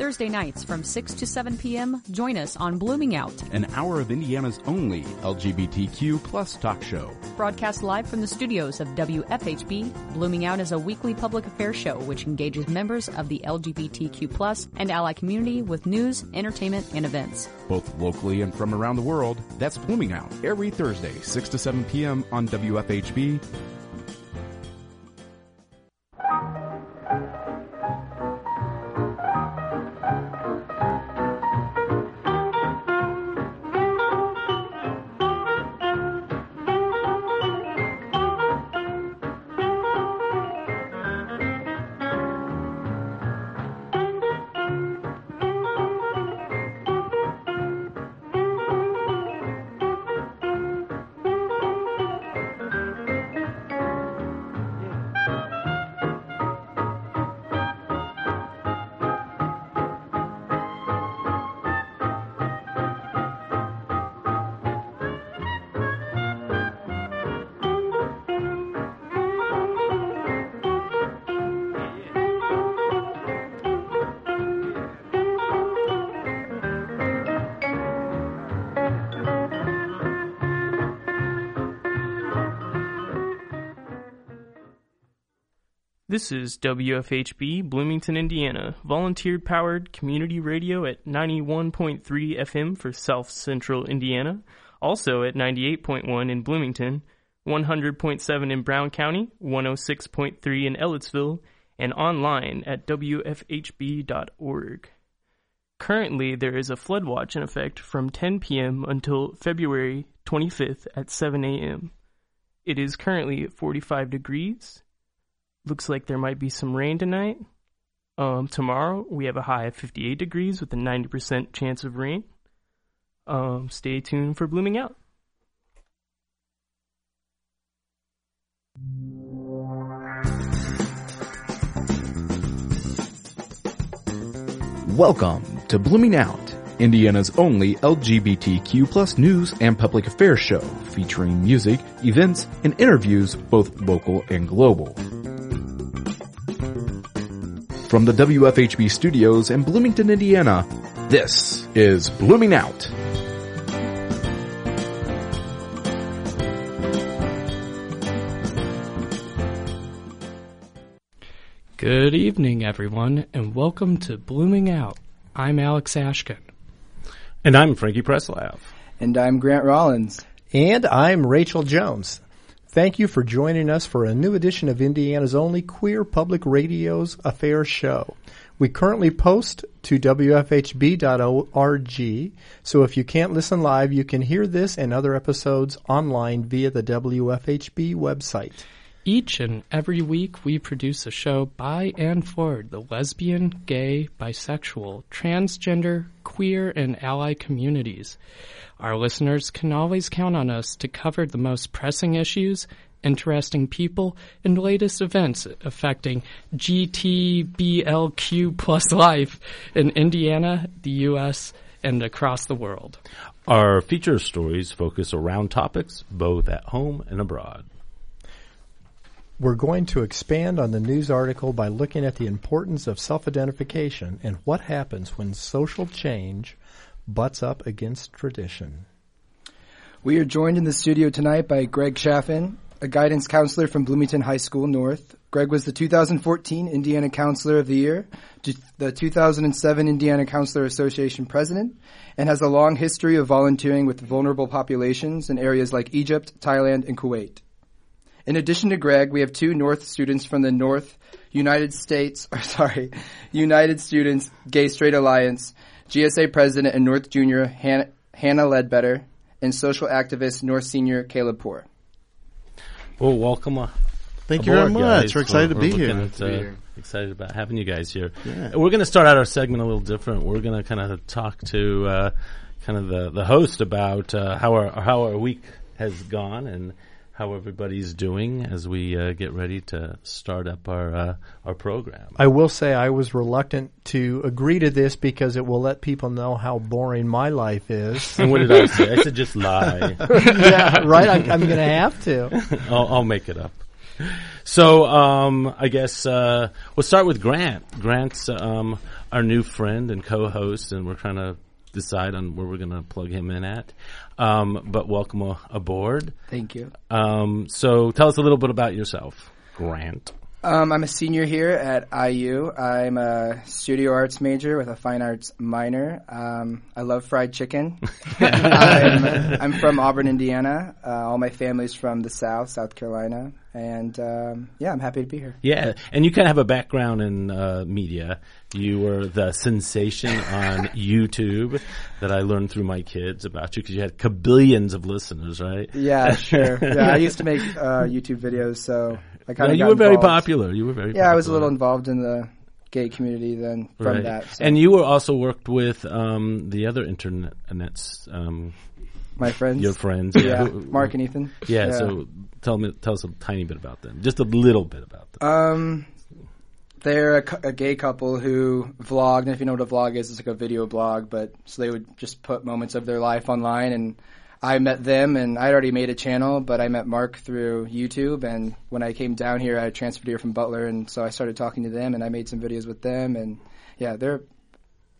Thursday nights from 6 to 7 p.m., join us on Blooming Out, an hour of Indiana's only LGBTQ plus talk show. Broadcast live from the studios of WFHB, Blooming Out is a weekly public affairs show which engages members of the LGBTQ plus and ally community with news, entertainment, and events. Both locally and from around the world, that's Blooming Out every Thursday, 6 to 7 p.m. on WFHB This is WFHB, Bloomington, Indiana, volunteer powered community radio at 91.3 FM for South Central Indiana, also at 98.1 in Bloomington, 100.7 in Brown County, 106.3 in Ellettsville, and online at WFHB.org. Currently, there is a flood watch in effect from 10 p.m. until February 25th at 7 a.m. It is currently 45 degrees looks like there might be some rain tonight. Um, tomorrow we have a high of 58 degrees with a 90% chance of rain. Um, stay tuned for blooming out. Welcome to Blooming Out, Indiana's only LGBTQ plus news and public affairs show featuring music, events, and interviews both local and global. From the WFHB studios in Bloomington, Indiana, this is Blooming Out. Good evening, everyone, and welcome to Blooming Out. I'm Alex Ashkin. And I'm Frankie Presslaf. And I'm Grant Rollins. And I'm Rachel Jones. Thank you for joining us for a new edition of Indiana's only queer public radio's affairs show. We currently post to WFHB.org, so if you can't listen live, you can hear this and other episodes online via the WFHB website. Each and every week, we produce a show by and for the lesbian, gay, bisexual, transgender, queer, and ally communities. Our listeners can always count on us to cover the most pressing issues, interesting people, and latest events affecting GTBLQ plus life in Indiana, the U.S., and across the world. Our feature stories focus around topics both at home and abroad. We're going to expand on the news article by looking at the importance of self identification and what happens when social change butts up against tradition. We are joined in the studio tonight by Greg Chaffin, a guidance counselor from Bloomington High School North. Greg was the 2014 Indiana Counselor of the Year, the 2007 Indiana Counselor Association President, and has a long history of volunteering with vulnerable populations in areas like Egypt, Thailand, and Kuwait. In addition to Greg, we have two North students from the North United States, or sorry, United Students Gay Straight Alliance, GSA President and North Junior Han- Hannah Ledbetter, and social activist North Senior Caleb Poer. Well, welcome. Uh, Thank you very much. Guys. We're excited we're, to, be we're here. to be here. Excited about having you guys here. Yeah. We're going to start out our segment a little different. We're going to kind of talk to uh, kind of the, the host about uh, how our how our week has gone and how everybody's doing as we uh, get ready to start up our uh, our program. I will say I was reluctant to agree to this because it will let people know how boring my life is. and what did I say? I said just lie. yeah, right. I'm, I'm going to have to. I'll, I'll, make it up. so um, I guess uh, we'll start with Grant. Grant's um, our new friend and co-host, and we're trying to decide on where we're going to plug him in at. Um, but welcome aboard. Thank you. Um, so tell us a little bit about yourself, Grant. Um, I'm a senior here at IU. I'm a studio arts major with a fine arts minor. Um, I love fried chicken. I'm, I'm, from Auburn, Indiana. Uh, all my family's from the South, South Carolina, and um, yeah, I'm happy to be here. Yeah, and you kind of have a background in uh, media. You were the sensation on YouTube that I learned through my kids about you because you had kabillions of listeners, right? Yeah, sure. yeah, I used to make uh, YouTube videos, so I kind of. you were very involved. popular. You were very. Yeah, popular. I was a little involved in the gay community then from right. that. So. And you were also worked with um, the other internet nets. Um, my friends, your friends, yeah, Mark and Ethan. Yeah, yeah, so tell me, tell us a tiny bit about them, just a little bit about them. Um, they're a, a, gay couple who vlogged, and if you know what a vlog is, it's like a video blog. But so they would just put moments of their life online, and I met them, and I'd already made a channel, but I met Mark through YouTube. And when I came down here, I transferred here from Butler, and so I started talking to them, and I made some videos with them, and yeah, they're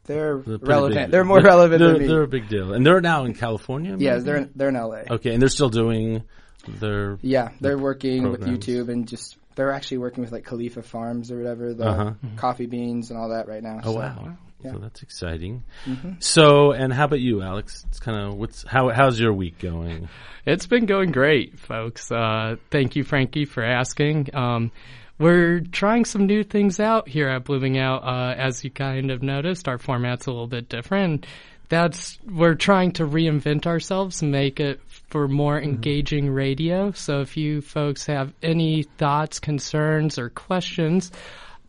they're, they're relevant. Big. They're more they're, relevant they're, than me. They're a big deal, and they're now in California. Yeah, they're in, they're in LA. Okay, and they're still doing their yeah, they're working programs. with YouTube and just they're actually working with like Khalifa Farms or whatever, the uh-huh. coffee beans and all that right now. Oh so, wow. Yeah. So that's exciting. Mm-hmm. So, and how about you, Alex? It's kind of what's how how's your week going? It's been going great, folks. Uh, thank you, Frankie, for asking. Um, we're trying some new things out here at Blooming Out. Uh, as you kind of noticed, our format's a little bit different. That's we're trying to reinvent ourselves and make it for more mm-hmm. engaging radio. So if you folks have any thoughts, concerns, or questions,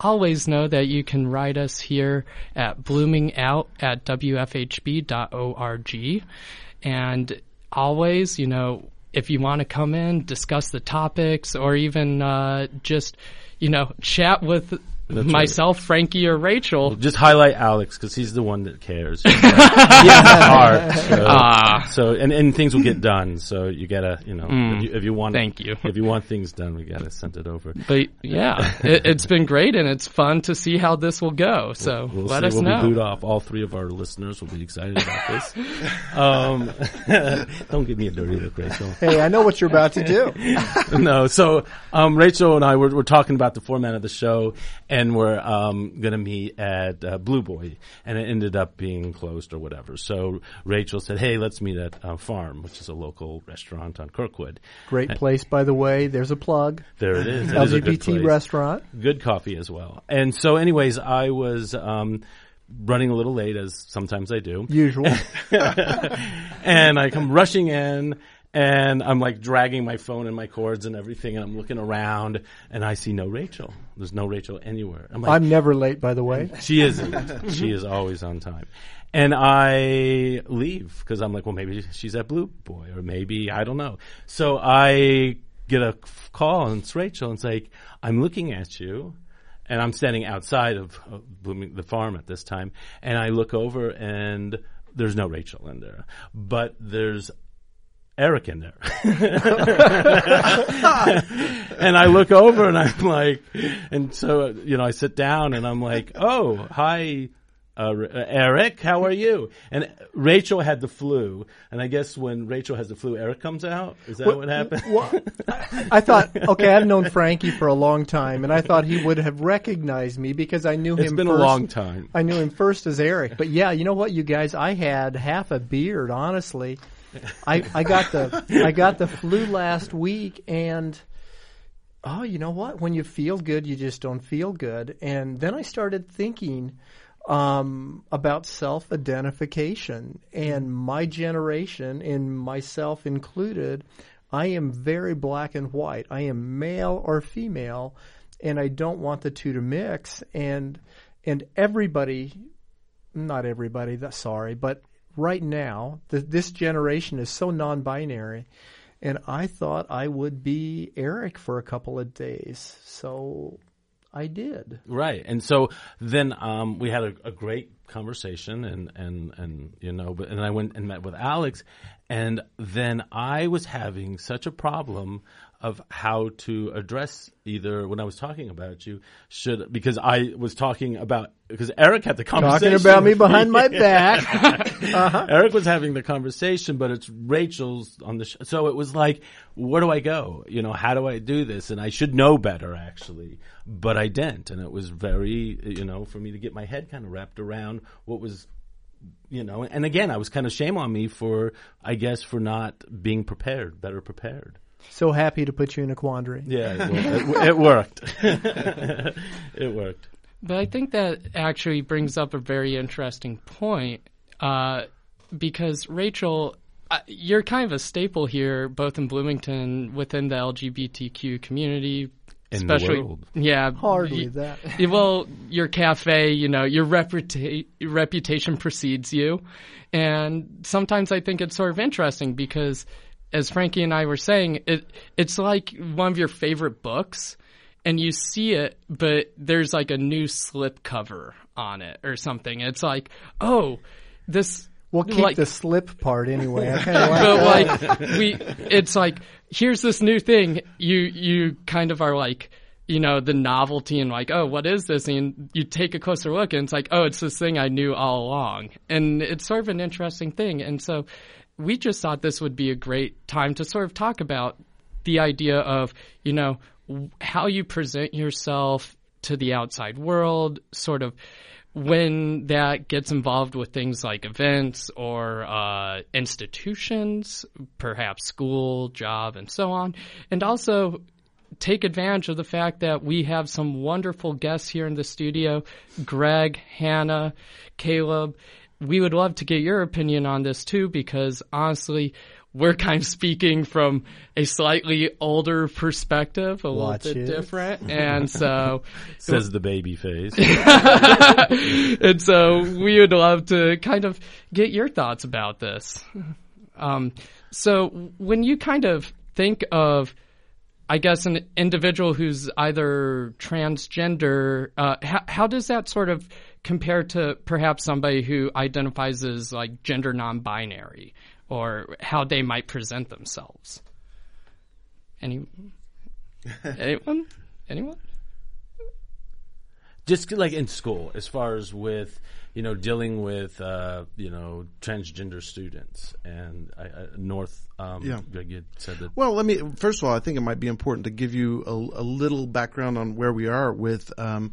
always know that you can write us here at bloomingout at wfhb.org. And always, you know, if you want to come in, discuss the topics, or even uh, just, you know, chat with that's myself, right. Frankie, or Rachel. Well, just highlight Alex because he's the one that cares. he has heart. So, uh, so, and, and things will get done. So you gotta, you know, mm, if, you, if, you, want, thank you. If you want things done, we gotta send it over. But yeah, it, has been great, and it's fun to see how this will go. So we'll, we'll let see. us we'll know. We'll be boot off. All three of our listeners will be excited about this. um, don't give me a dirty look, Rachel. Hey, I know what you're about to do. no, so um, Rachel and I were, were talking about the format of the show, and we're um, going to meet at uh, Blue Boy, and it ended up being closed or whatever. So Rachel said, "Hey, let's meet at uh, Farm, which is a local restaurant on Kirkwood. Great place, by the way. There's a plug. There it is. It LGBT is restaurant. Good coffee as well. And so, anyways, I was." Um, running a little late as sometimes I do. Usual. and I come rushing in and I'm like dragging my phone and my cords and everything, and I'm looking around, and I see no Rachel. There's no Rachel anywhere. I'm, like, I'm never late, by the way. She isn't. she is always on time. And I leave because I'm like, well, maybe she's at Blue Boy, or maybe I don't know. So I get a call, and it's Rachel, and it's like, I'm looking at you. And I'm standing outside of, of the farm at this time, and I look over, and there's no Rachel in there, but there's Eric in there. and I look over and I'm like, and so, you know, I sit down and I'm like, oh, hi, uh, Eric, how are you? And Rachel had the flu, and I guess when Rachel has the flu, Eric comes out. Is that well, what happened? Well, I thought, okay, I've known Frankie for a long time, and I thought he would have recognized me because I knew it's him. It's been first. a long time. I knew him first as Eric, but yeah, you know what, you guys, I had half a beard, honestly. I, I got the I got the flu last week and oh you know what? When you feel good you just don't feel good. And then I started thinking um, about self identification and my generation and myself included I am very black and white. I am male or female and I don't want the two to mix. And and everybody not everybody that's sorry but right now, the, this generation is so non-binary, and I thought I would be Eric for a couple of days, so I did. Right, and so then um, we had a, a, great conversation, and and and you know, and I went and met with Alex, and then I was having such a problem of how to address either when I was talking about you should because I was talking about because Eric had the conversation talking about me behind my back. uh-huh. Eric was having the conversation, but it's Rachel's on the show, so it was like, where do I go? You know, how do I do this? And I should know better actually, but I didn't, and it was very you know for me to get my head kind of wrapped around what was you know, and again, I was kind of shame on me for, I guess, for not being prepared, better prepared. So happy to put you in a quandary. Yeah, it, it worked. it worked. But I think that actually brings up a very interesting point uh, because Rachel, uh, you're kind of a staple here, both in Bloomington within the LGBTQ community. In especially, yeah, hardly that. well, your cafe, you know, your reputa- reputation precedes you, and sometimes I think it's sort of interesting because as Frankie and I were saying, it it's like one of your favorite books, and you see it, but there's like a new slip cover on it or something. It's like, oh, this. We'll keep like, the slip part anyway. I like but like we, it's like here's this new thing. You you kind of are like you know, the novelty and like, oh, what is this? And you take a closer look and it's like, oh, it's this thing I knew all along. And it's sort of an interesting thing. And so we just thought this would be a great time to sort of talk about the idea of, you know, how you present yourself to the outside world, sort of when that gets involved with things like events or uh, institutions, perhaps school, job, and so on, and also take advantage of the fact that we have some wonderful guests here in the studio Greg, Hannah, Caleb, we would love to get your opinion on this too, because honestly, we're kind of speaking from a slightly older perspective, a Watch little bit it. different, and so says the baby face. and so we would love to kind of get your thoughts about this. Um, so when you kind of think of I guess an individual who's either transgender, uh, how, how does that sort of compare to perhaps somebody who identifies as like gender non-binary or how they might present themselves? Any, anyone? Anyone? Just like in school, as far as with you know, dealing with uh, you know transgender students and I, I, North. Um, yeah, you said that. Well, let me first of all, I think it might be important to give you a, a little background on where we are with. Um,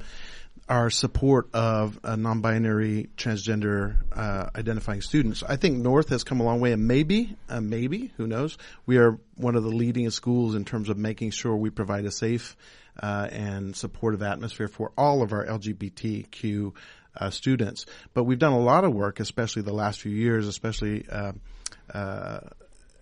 our support of non-binary transgender uh, identifying students. I think North has come a long way, and maybe, uh, maybe, who knows? We are one of the leading schools in terms of making sure we provide a safe uh, and supportive atmosphere for all of our LGBTQ uh, students. But we've done a lot of work, especially the last few years, especially uh, uh,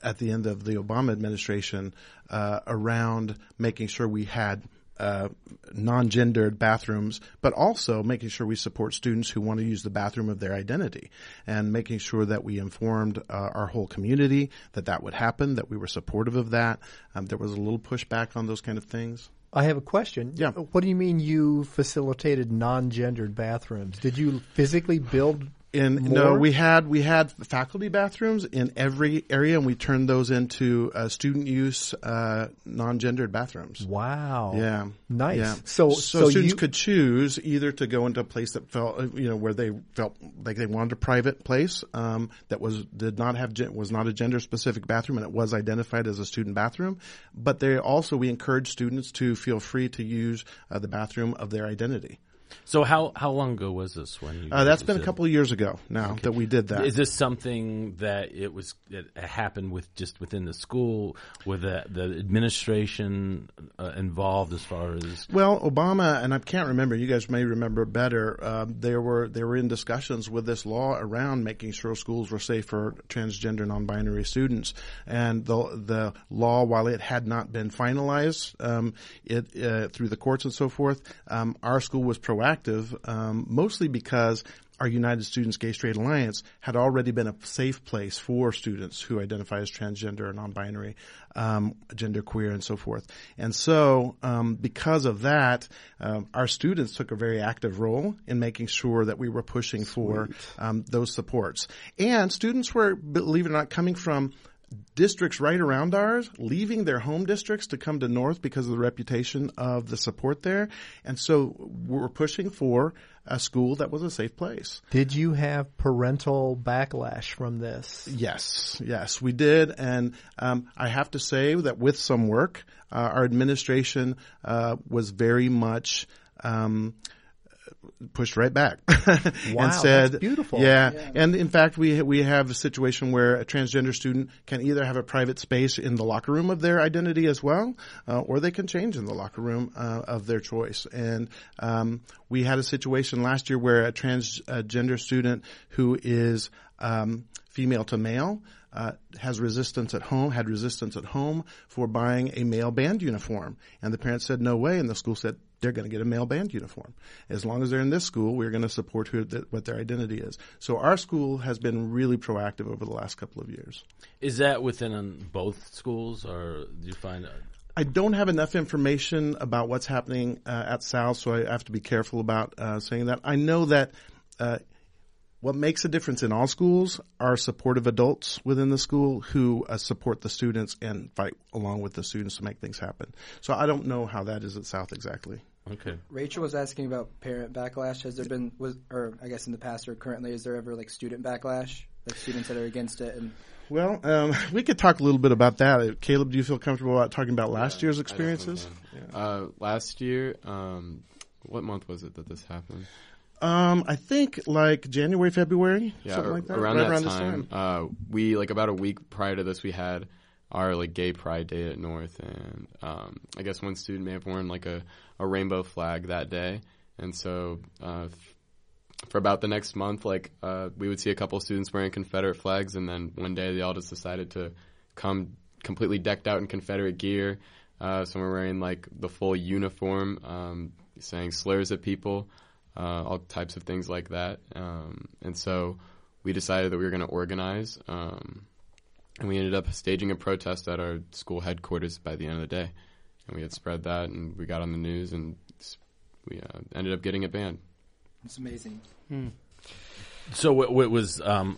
at the end of the Obama administration, uh, around making sure we had uh, non-gendered bathrooms, but also making sure we support students who want to use the bathroom of their identity, and making sure that we informed uh, our whole community that that would happen, that we were supportive of that. Um, there was a little pushback on those kind of things. I have a question. Yeah. What do you mean you facilitated non-gendered bathrooms? Did you physically build in More? no, we had we had faculty bathrooms in every area, and we turned those into uh, student use, uh, non-gendered bathrooms. Wow. Yeah, Nice. Yeah. So- so, so students you- could choose either to go into a place that felt, uh, you know, where they felt like they wanted a private place um, that was did not have gen- was not a gender specific bathroom, and it was identified as a student bathroom. But they also we encourage students to feel free to use uh, the bathroom of their identity. So how how long ago was this when you? Uh, that's been a couple of years ago now that we did that. Is this something that it was it happened with just within the school, with the, the administration uh, involved as far as? Well, Obama and I can't remember. You guys may remember better. Um, there were they were in discussions with this law around making sure schools were safe for transgender, non-binary students, and the the law, while it had not been finalized, um, it uh, through the courts and so forth, um, our school was proactive, um, mostly because our United Students Gay Straight Alliance had already been a safe place for students who identify as transgender or non-binary, um, genderqueer, and so forth. And so, um, because of that, um, our students took a very active role in making sure that we were pushing for um, those supports. And students were, believe it or not, coming from districts right around ours leaving their home districts to come to North because of the reputation of the support there. And so we're pushing for a school that was a safe place. Did you have parental backlash from this? Yes, yes, we did. And um, I have to say that with some work, uh, our administration uh, was very much. Um, pushed right back Wow, and said, that's beautiful. Yeah. and in fact, we we have a situation where a transgender student can either have a private space in the locker room of their identity as well, uh, or they can change in the locker room uh, of their choice. And um, we had a situation last year where a transgender student who is um, female to male uh, has resistance at home, had resistance at home for buying a male band uniform. And the parents said, no way. And the school said, they're going to get a male band uniform. As long as they're in this school, we're going to support who, th- what their identity is. So our school has been really proactive over the last couple of years. Is that within um, both schools, or do you find? Uh, I don't have enough information about what's happening uh, at South, so I have to be careful about uh, saying that. I know that uh, what makes a difference in all schools are supportive adults within the school who uh, support the students and fight along with the students to make things happen. So I don't know how that is at South exactly. okay. Rachel was asking about parent backlash. Has there been, was, or I guess in the past or currently, is there ever like student backlash, like students that are against it? And Well, um, we could talk a little bit about that. Caleb, do you feel comfortable about talking about last Yeah, year's experiences? can. Uh, last year, um, what month was it that this happened? Um, I think like January, February, Yeah, something like that. around right that around time, this time. Uh, we like about a week prior to this, we had our like gay pride day at North, and um, I guess one student may have worn like a, a rainbow flag that day, and so uh, f- for about the next month, like uh, we would see a couple students wearing Confederate flags, and then one day they all just decided to come completely decked out in Confederate gear. Uh, some were wearing like the full uniform, um, saying slurs at people, uh, all types of things like that. Um, and so we decided that we were going to organize, um, and we ended up staging a protest at our school headquarters by the end of the day. And we had spread that, and we got on the news, and we uh, ended up getting it banned. it's amazing. So what, what was um,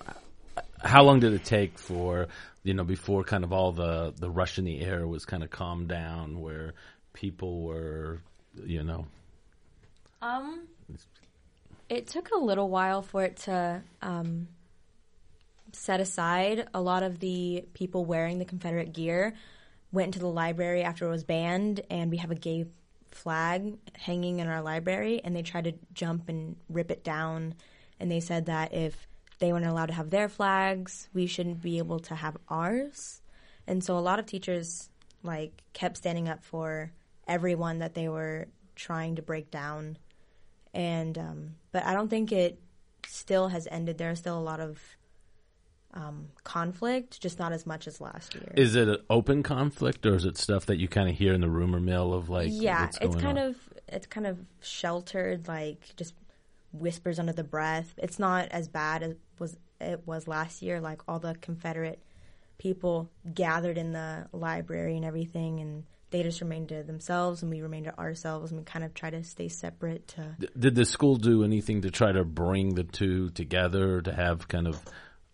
how long did it take for you know before kind of all the the rush in the air was kind of calmed down where people were you know Um, it took a little while for it to um, set aside. A lot of the people wearing the Confederate gear went into the library after it was banned, and we have a gay flag hanging in our library, and they tried to jump and rip it down. And they said that if they weren't allowed to have their flags, we shouldn't be able to have ours. And so a lot of teachers like kept standing up for everyone that they were trying to break down and um, but I don't think it still has ended. There's still a lot of um, conflict, just not as much as last year. is it an open conflict or is it stuff that you kind of hear in the rumor mill of like yeah, it's kind on? of it's kind of sheltered, like just whispers under the breath. It's not as bad as was it was last year. Like all the Confederate people gathered in the library and everything, and they just remained to themselves, and we remained to ourselves, and we kind of try to stay separate. To D- Did the school do anything to try to bring the two together to have kind of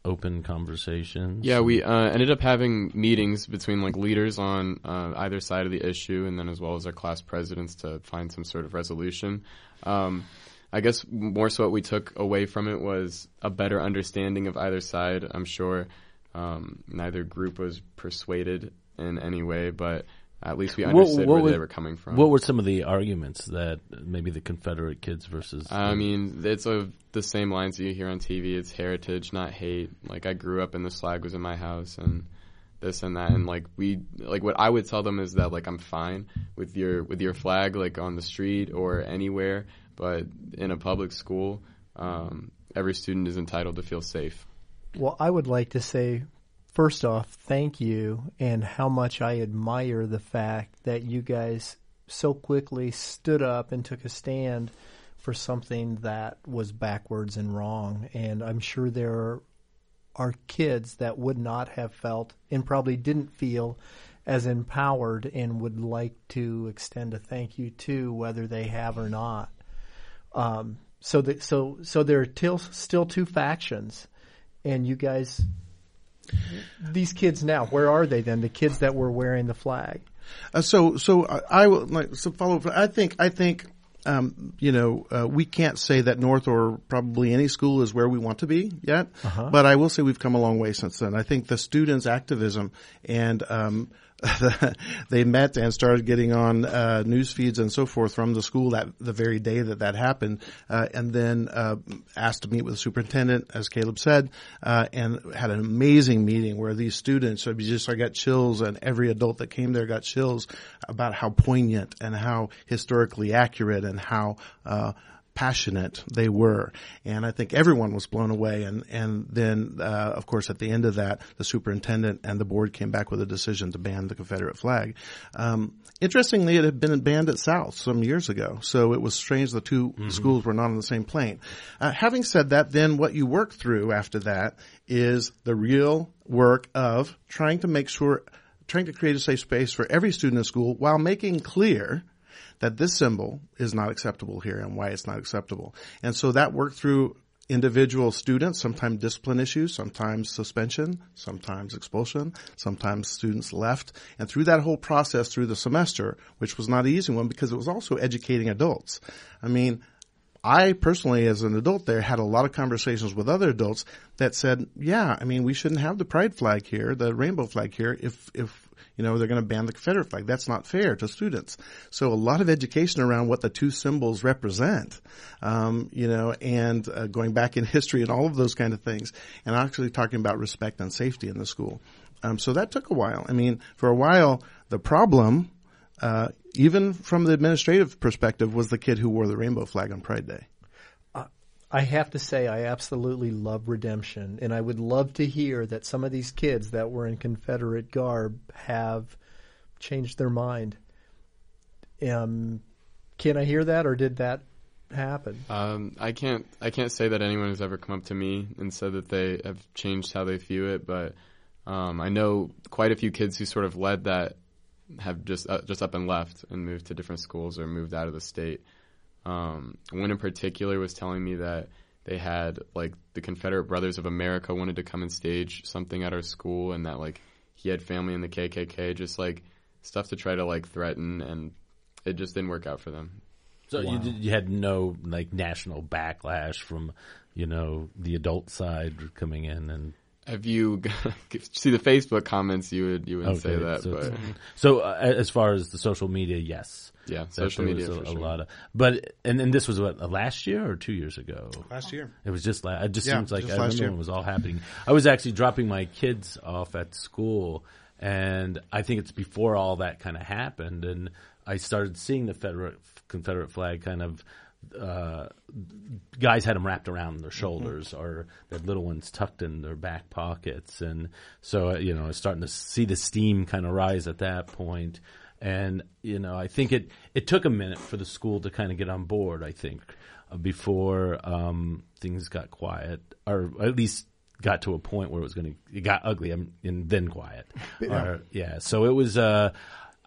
open conversations? Yeah, we uh, ended up having meetings between like leaders on uh, either side of the issue, and then as well as our class presidents to find some sort of resolution. Um, I guess more so what we took away from it was a better understanding of either side. I'm sure um, neither group was persuaded in any way, but at least we understood what where was- they were coming from. What were some of the arguments that maybe the Confederate kids versus? I mean, it's a, the same lines that you hear on TV. It's heritage, not hate. Like I grew up and this flag was in my house and this and that. And like we, like what I would tell them is that like I'm fine with your with your flag like on the street or anywhere, but in a public school, um, every student is entitled to feel safe. Well, I would like to say, first off, thank you, and how much I admire the fact that you guys so quickly stood up and took a stand for something that was backwards and wrong. And I'm sure there are kids that would not have felt and probably didn't feel as empowered and would like to extend a thank you to, whether they have or not. Um, so that so so there are till, still two factions, and you guys these kids now, where are they then? The kids that were wearing the flag. Uh, so, so I, I will like so follow. up. I think, I think, um, you know, uh, we can't say that North or probably any school is where we want to be yet. But I will say we've come a long way since then. I think the students' activism and um, they met and started getting on uh, news feeds and so forth from the school that the very day that that happened, uh, and then uh, asked to meet with the superintendent, as Caleb said, uh, and had an amazing meeting where these students, mean, just I got chills, and every adult that came there got chills about how poignant and how historically accurate and how uh, passionate they were. And I think everyone was blown away. And, and then, uh, of course, at the end of that, the superintendent and the board came back with a decision to ban the Confederate flag. Um, interestingly, it had been banned at South some years ago. So it was strange the 2 schools were not on the same plane. Uh, having said that, then what you work through after that is the real work of trying to make sure, trying to create a safe space for every student in school while making clear that this symbol is not acceptable here and why it's not acceptable. And so that worked through individual students, sometimes discipline issues, sometimes suspension, sometimes expulsion, sometimes students left. And through that whole process through the semester, which was not an easy one because it was also educating adults. I mean, I personally, as an adult there, had a lot of conversations with other adults that said, yeah, I mean, we shouldn't have the pride flag here, the rainbow flag here, if, if, you know, they're going to ban the Confederate flag. That's not fair to students. So a lot of education around what the two symbols represent, um, you know, and uh, going back in history and all of those kind of things, and actually talking about respect and safety in the school. Um, so that took a while. I mean, for a while, the problem, uh, even from the administrative perspective, was the kid who wore the rainbow flag on Pride Day. I have to say, I absolutely love redemption, and I would love to hear that some of these kids that were in Confederate garb have changed their mind. Um, can I hear that, or did that happen? Um, I can't I can't say that anyone has ever come up to me and said that they have changed how they view it, but um, I know quite a few kids who sort of led that have just uh, just up and left and moved to different schools or moved out of the state. Um, one in particular was telling me that they had like the Confederate Brothers of America wanted to come and stage something at our school, and that like he had family in the KKK, just like stuff to try to like threaten, and it just didn't work out for them. So you you had no like national backlash from you know the adult side coming in and If you see the Facebook comments, you would you wouldn't say that, so, but so uh, as far as the social media, yes, yeah, social media was for a, a lot of. But and and this was what uh, last year or two years ago. Last year. It was just like it just Yeah, seems like just I remember when it was all happening. I was actually dropping my kids off at school, and I think it's before all that kind of happened, and I started seeing the Confederate Confederate flag kind of. Uh, guys had them wrapped around their shoulders, or their little ones tucked in their back pockets, and so uh, you know, I was starting to see the steam kind of rise at that point. And you know, I think it it took a minute for the school to kind of get on board. I think uh, before um, things got quiet, or at least got to a point where it was going to it got ugly and, and then quiet. Or, yeah. So it was. Uh,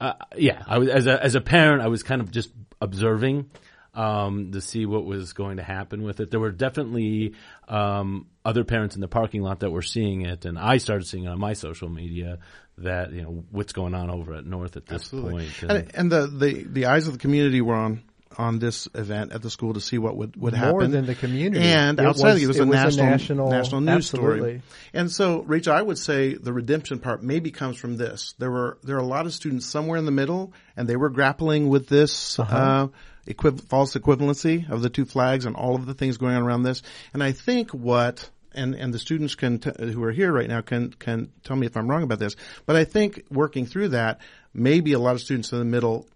uh, yeah, I was as a as a parent, I was kind of just observing um, to see what was going to happen with it. There were definitely um, other parents in the parking lot that were seeing it, and I started seeing it on my social media that you know what's going on over at North at this point. And- And, and the, the, the eyes of the community were on on this event at the school to see what would, would More happen. than the community. And It outside was- it was, it a, was a national, national- national news absolutely. story. And so, Rachel, I would say the redemption part maybe comes from this. There were there are a lot of students somewhere in the middle, and they were grappling with this Uh-huh. uh, equiv- false equivalency of the two flags and all of the things going on around this. And I think what and and the students can t- who are here right now can can tell me if I'm wrong about this. But I think working through that, maybe a lot of students in the middle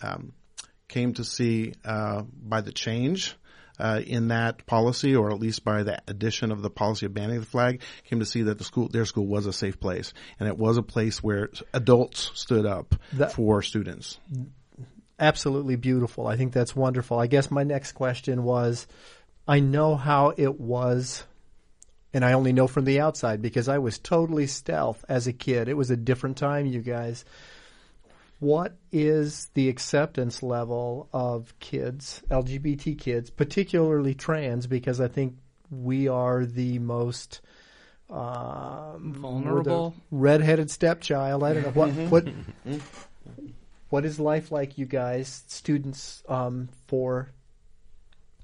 um, came to see uh, by the change uh, in that policy, or at least by the addition of the policy of banning the flag, came to see that the school, their school, was a safe place, and it was a place where adults stood up That- for students. Absolutely beautiful. I think that's wonderful. I guess my next question was I know how it was, and I only know from the outside because I was totally stealth as a kid. It was a different time, you guys. What is the acceptance level of kids, LGBT kids, particularly trans, because I think we are the most um, Vulnerable. the redheaded stepchild. I don't know what what what is life like, you guys, students, um, for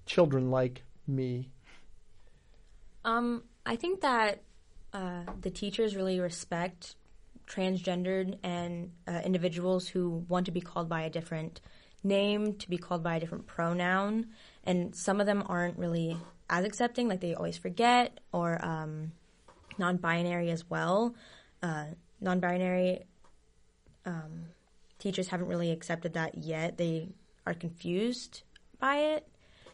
children like me. Um, I think that uh, the teachers really respect transgendered and uh, individuals who want to be called by a different name, to be called by a different pronoun, and some of them aren't really as accepting, like they always forget, or um, non-binary as well. Uh, non-binary um, teachers haven't really accepted that yet. They are confused by it.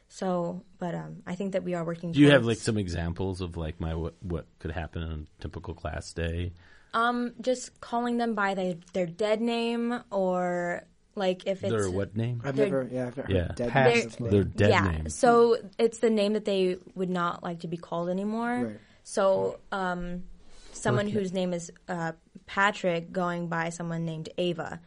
So, but um, I think that we are working. Do you have like some examples of like my what, what could happen on a typical class day? Um, just calling them by their their dead name or like if it's Their what name? I've They're- never, yeah, I've never Yeah. heard dead Past names. name. Their dead yeah. name. So it's the name that they would not like to be called anymore. Right. So um, someone whose name is uh, Patrick going by someone named Ava.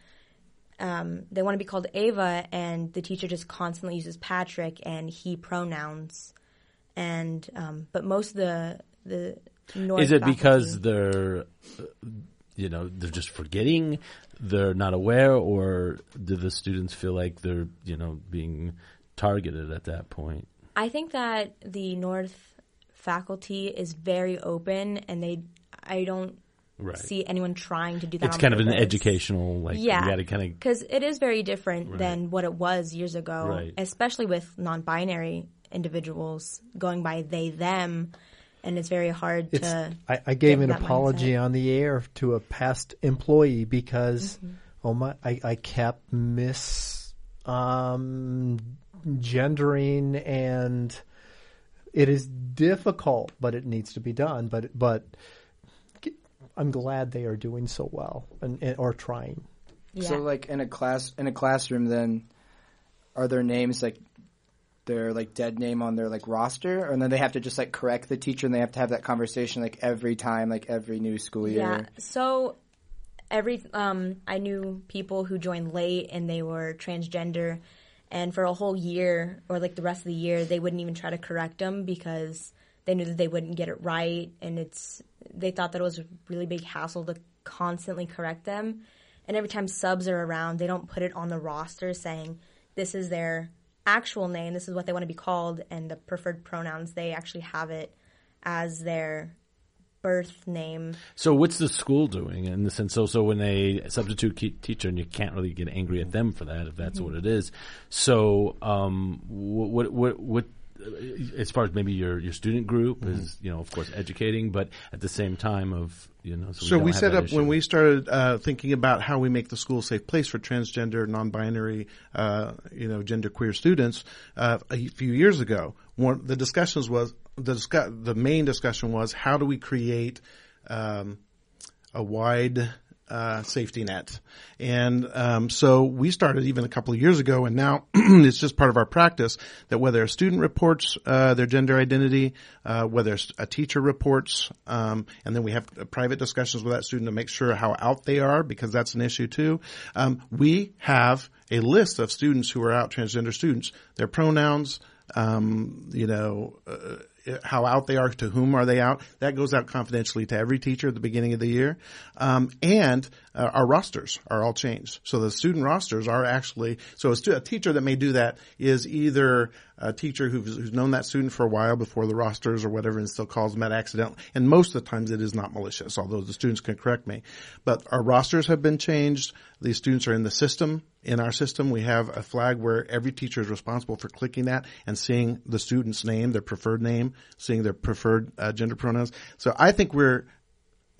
Um, they want to be called Ava, and the teacher just constantly uses Patrick and he pronouns. And um, but most of the the North Is it because they're, uh, you know, they're just forgetting, they're not aware, or do the students feel like they're, you know, being targeted at that point? I think that the North faculty is very open, and they I don't Right. see anyone trying to do that. it's on kind of an educational, like, yeah, you got to kind of because it is very different Right. than what it was years ago, Right. especially with non-binary individuals going by they them, and it's very hard It's, to. I, I gave an apology mindset. on the air to a past employee because Mm-hmm. oh my I, I kept mis um, gendering and it is difficult but it needs to be done but but I'm glad they are doing so well and, and or trying. Yeah. So like in a class in a classroom, then are their names like their like dead name on their like roster, and then they have to just like correct the teacher, and they have to have that conversation like every time, like every new school year. Yeah. So every um, I knew people who joined late and they were transgender, and for a whole year or like the rest of the year, they wouldn't even try to correct them because they knew that they wouldn't get it right, and it's they thought that it was a really big hassle to constantly correct them. And every time subs are around, they don't put it on the roster saying this is their actual name, this is what they want to be called, and the preferred pronouns. They actually have it as their birth name. So what's the school doing in the sense? So so when they substitute key teacher, and you can't really get angry at them for that if that's what it is. So um, what what what, as far as maybe your your student group is you know of course educating, but at the same time of you know so, So don't we set up when we started uh, thinking about how we make the school a safe place for transgender, non-binary, uh, you know, genderqueer students uh, a few years ago. One, the discussions was the discuss, the main discussion was how do we create um, a wide uh, safety net. And um, so we started even a couple of years ago, and now it's just part of our practice that whether a student reports uh, their gender identity, uh, whether a teacher reports, um, and then we have private discussions with that student to make sure how out they are, because that's an issue too. Um, we have a list of students who are out, transgender students, their pronouns, um, you know, uh, how out they are, to whom are they out. That goes out confidentially to every teacher at the beginning of the year. Um, and uh, our rosters are all changed. So the student rosters are actually, so a, stu- a teacher that may do that is either a teacher who's, who's known that student for a while before the rosters or whatever and still calls them that accidentally. And most of the times it is not malicious, although the students can correct me. But our rosters have been changed. These students are in the system. In our system, we have a flag where every teacher is responsible for clicking that and seeing the student's name, their preferred name, seeing their preferred uh, gender pronouns. So I think we're,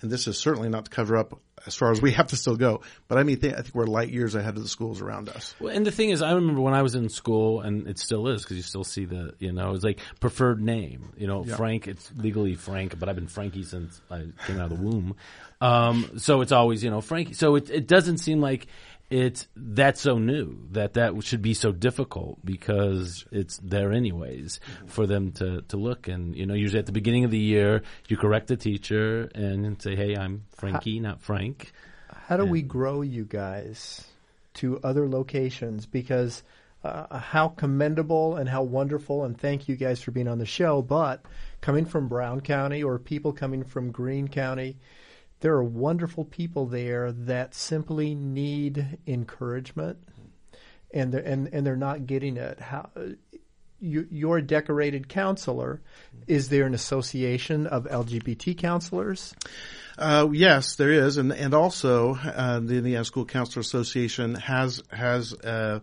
and this is certainly not to cover up as far as we have to still go, but I mean, th- I think we're light years ahead of the schools around us. Well, and the thing is, I remember when I was in school, and it still is because you still see the, you know, it's like preferred name. You know, Frank. It's legally Frank, but I've been Frankie since I came out of the womb. Um, so it's always, you know, Frankie. So it it doesn't seem like it's that's so new that that should be so difficult because it's there anyways for them to to look and you know usually at the beginning of the year you correct the teacher and say hey I'm Frankie not Frank How do we grow you guys to other locations? Because uh, how commendable and how wonderful, and thank you guys for being on the show. But coming from Brown County or people coming from Greene County, there are wonderful people there that simply need encouragement, and they're, and and they're not getting it. How you, you're a decorated counselor. Is there an association of LGBT counselors? Uh, yes, there is, and and also uh, the Indiana School Counselor Association has has. Uh,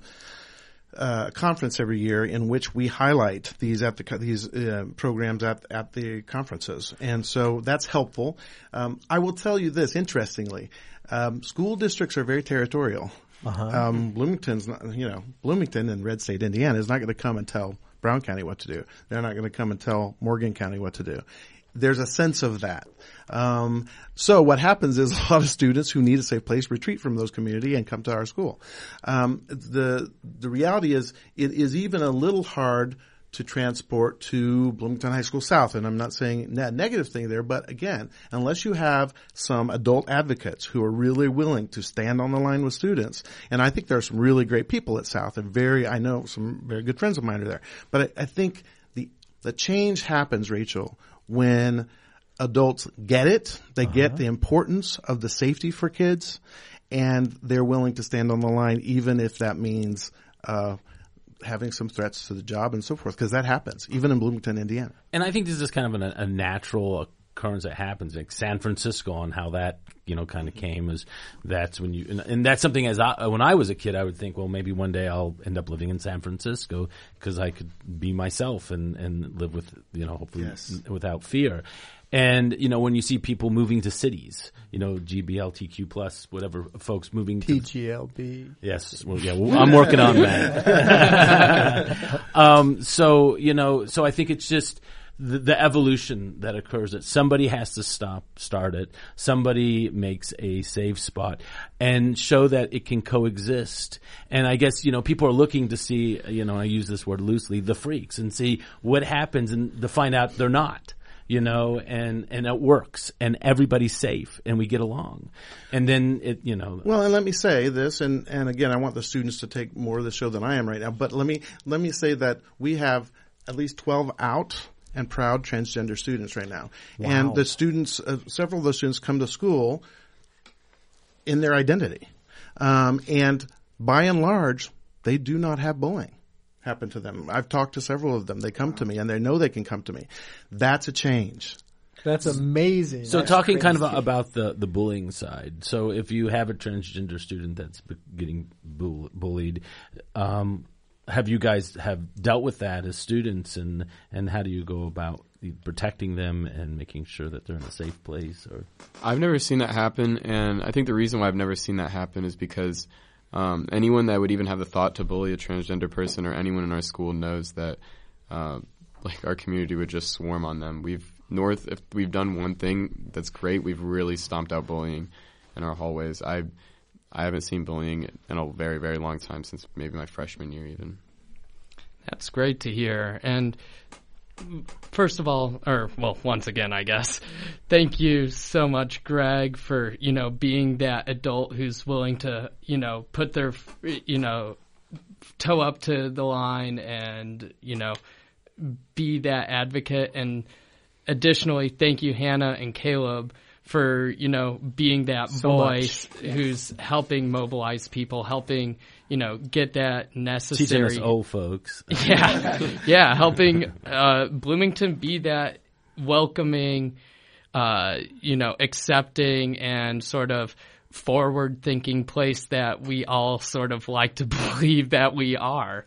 uh, conference every year in which we highlight these at the these uh, programs at at the conferences, and so that's helpful. Um, I will tell you this, interestingly, um, school districts are very territorial. Uh-huh. Um, Bloomington's not, you know, Bloomington and Red State, Indiana is not going to come and tell Brown County what to do. They're not going to come and tell Morgan County what to do. There's a sense of that. Um, so what happens is a lot of students who need a safe place retreat from those community and come to our school. Um, the the reality is it is even a little hard to transport to Bloomington High School South. And I'm not saying a negative thing there, but again, unless you have some adult advocates who are really willing to stand on the line with students, and I think there are some really great people at South and very, I know some very good friends of mine are there, but I, I think the, the change happens, Rachel, when adults get it, they uh-huh. get the importance of the safety for kids, and they're willing to stand on the line even if that means, uh, having some threats to the job and so forth, because that happens even in Bloomington, Indiana. And I think this is kind of an, a natural occurrence that happens, like San Francisco, and how that you know kind of came is that's when you and, and that's something as I, when I was a kid, I would think, well, maybe one day I'll end up living in San Francisco because I could be myself and and live with you know hopefully yes. without fear. And you know, when you see people moving to cities, you know, GBLTQ plus, whatever folks moving to TGLB. Yes, well, yeah, well, I'm working on that. um, so you know, so I think it's just the, the, evolution that occurs that somebody has to stop, start it. Somebody makes a safe spot and show that it can coexist. And I guess, you know, people are looking to see, you know, I use this word loosely, the freaks and see what happens and to find out they're not you know, and, and it works and everybody's safe and we get along. And then it, you know. Well, and let me say this, and, and again, I want the students to take more of the show than I am right now, but let me, let me say that we have at least 12 out and proud transgender students right now. Wow. And the students, uh, several of those students come to school in their identity. Um, and by and large, they do not have bullying happen to them. I've talked to several of them. They come to me and they know they can come to me. That's a change. That's amazing. So that's talking crazy. kind of about the, the bullying side. So if you have a transgender student that's getting bull- bullied, um, have you guys have dealt with that as students and, and how do you go about protecting them and making sure that they're in a safe place or I've never seen that happen and I think the reason why I've never seen that happen is because um, anyone that would even have the thought to bully a transgender person or anyone in our school knows that uh, like our community would just swarm on them. We've North if we've done one thing that's great, we've really stomped out bullying in our hallways. I I haven't seen bullying in a very very long time since maybe my freshman year even. That's great to hear. And first of all, or well, once again, I guess, thank you so much, Greg, for you know being that adult who's willing to you know put their you know toe up to the line and you know be that advocate. And additionally, thank you, Hannah and Caleb. For you know being that so voice who's helping mobilize people, helping you know, get that necessary. Teaching us old folks. yeah, yeah, helping uh, Bloomington be that welcoming, uh, you know, accepting and sort of forward-thinking place that we all sort of like to believe that we are.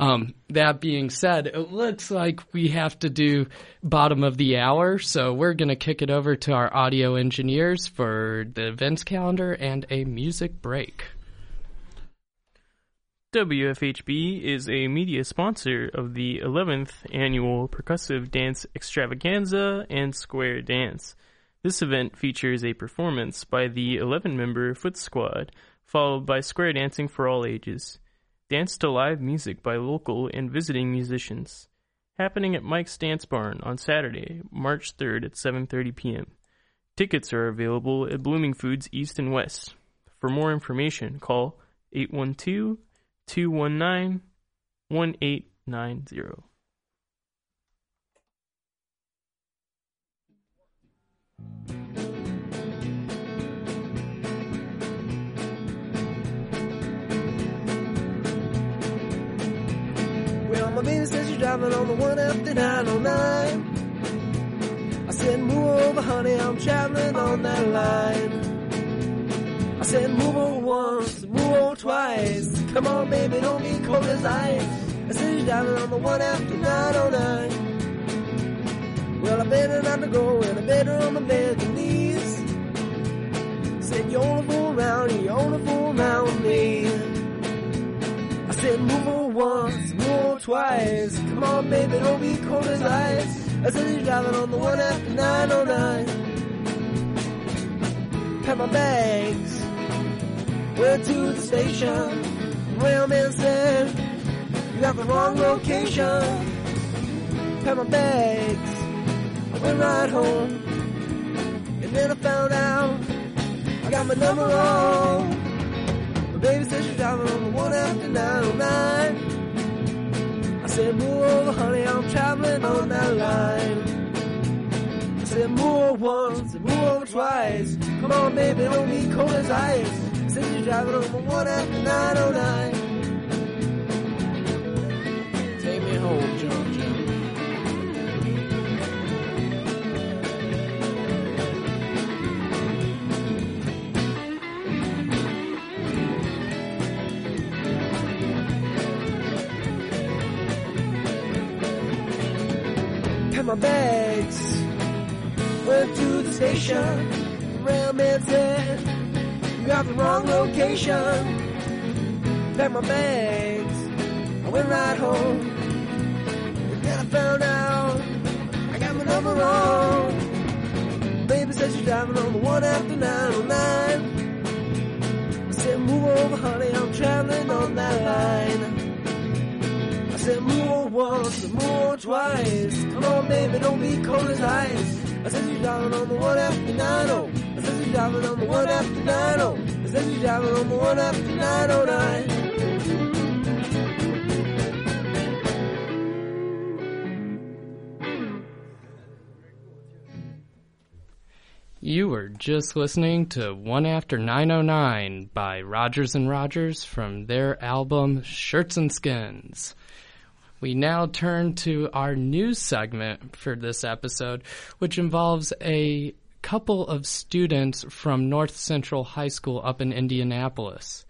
Um, that being said, it looks like we have to do bottom of the hour, so we're going to kick it over to our audio engineers for the events calendar and a music break. WFHB is a media sponsor of the 11th annual Percussive Dance Extravaganza and Square Dance. This event features a performance by the 11 member Foot Squad, followed by square dancing for all ages. Dance to live music by local and visiting musicians. Happening at Mike's Dance Barn on Saturday, March 3rd at 7:30 p.m. Tickets are available at Blooming Foods East and West. For more information, call 812 219 my baby says she's driving on the one after 909. I said, move over, honey, I'm traveling on that line. I said, move over once, move over twice. Come on, baby, don't be cold as ice. I said, she's driving on the one after 909. Well, I better not to go, and I better on my bed and knees. Said, you're only fool around, you're only fool around me. I said, move over once, twice. Come on, baby, don't be cold as ice. I said, he's driving on the one after 909. Pack my bags, went to the station. Railman said, you got the wrong location. Pack my bags, I went right home. And then I found out I got my number wrong. My baby said she's driving on the one after 909. Said, move honey, I'm traveling on that line. I said, move once, move twice. Come on, baby, don't be cold as ice. I you're driving on one after 909. My bags, went to the station. Railman said, you got the wrong location. Packed my bags, I went right home. And then I found out I got my number wrong. Baby said she's driving on the one after 909. I said, move over, honey, I'm traveling on that line. Said, over once, over twice. Come on, baby, don't be cold as ice. I said, driving on the one after 90. I said, driving on the one after 90. I said, driving on the one after 909. You were just listening to One After 909 by Rodgers and Rodgers from their album Shirts and Skins. We now turn to our news segment for this episode, which involves a couple of students from North Central High School up in Indianapolis.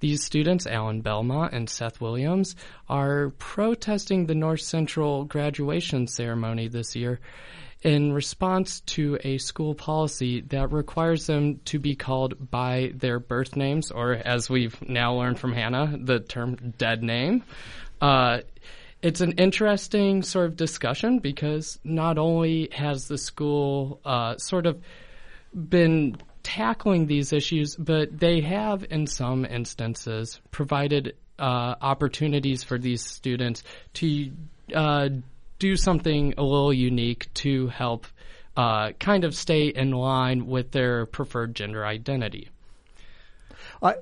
These students, Alan Belmont and Seth Williams, are protesting the North Central graduation ceremony this year in response to a school policy that requires them to be called by their birth names, or as we've now learned from Hannah, the term dead name. Uh, it's an interesting sort of discussion because not only has the school uh, sort of been tackling these issues, but they have, in some instances, provided uh, opportunities for these students to uh, do something a little unique to help uh, kind of stay in line with their preferred gender identity. I,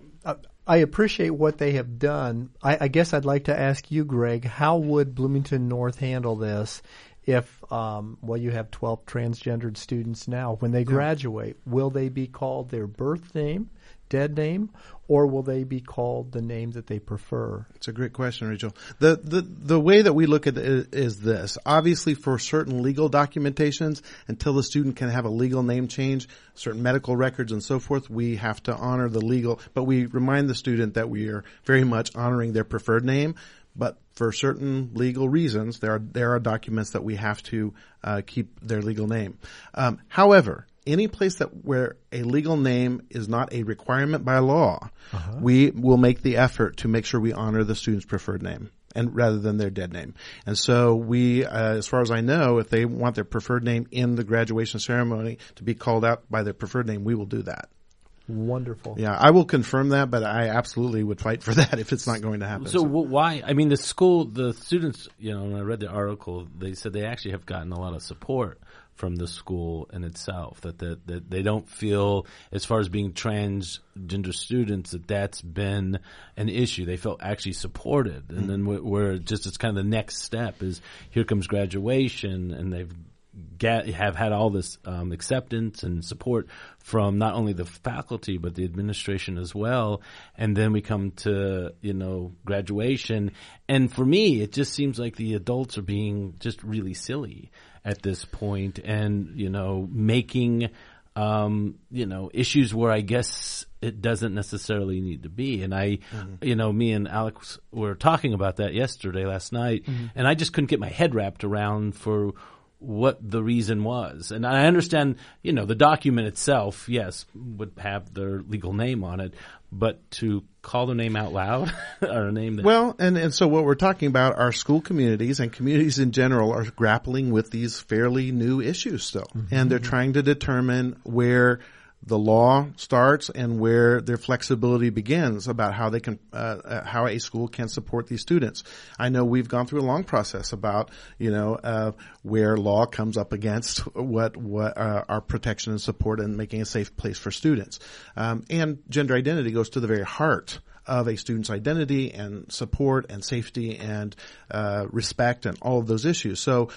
I appreciate what they have done. I, I guess I'd like to ask you, Greg, how would Bloomington North handle this if, um, well, you have 12 transgendered students now. When they graduate, will they be called their birth name, dead name, or will they be called the name that they prefer? It's a great question, Rachel. The, the, the way that we look at it is this. Obviously for certain legal documentations, until the student can have a legal name change, certain medical records and so forth, we have to honor the legal, but we remind the student that we are very much honoring their preferred name. But for certain legal reasons, there are there are documents that we have to uh, keep their legal name. Um, however, any place that where a legal name is not a requirement by law, we will make the effort to make sure we honor the student's preferred name and rather than their dead name. And so we, uh, as far as I know, if they want their preferred name in the graduation ceremony to be called out by their preferred name, we will do that. Wonderful. Yeah, I will confirm that, but I absolutely would fight for that if it's not going to happen. So w- why? I mean, the school, the students. You know, when I read the article, they said they actually have gotten a lot of support from the school in itself. That that, that they don't feel, as far as being transgender students, that that's been an issue. They felt actually supported, and then wh- where just it's kind of the next step is here comes graduation, and they've get have had all this um, acceptance and support from not only the faculty but the administration as well. And then we come to you know graduation, and for me, it just seems like the adults are being just really silly at this point, and you know making um, you know issues where I guess it doesn't necessarily need to be. And I, you know, me and Alex were talking about that yesterday, last night, and I just couldn't get my head wrapped around for what the reason was. And I understand, you know, the document itself, yes, would have their legal name on it, but to call their name out loud or a name that Well, and, and so what we're talking about are school communities and communities in general are grappling with these fairly new issues still. Mm-hmm. And they're trying to determine where the law starts and where their flexibility begins about how they can, uh, uh, how a school can support these students. I know we've gone through a long process about, you know, uh, where law comes up against what, what, uh, our protection and support and making a safe place for students. Um, and gender identity goes to the very heart of a student's identity and support and safety and uh, respect and all of those issues. So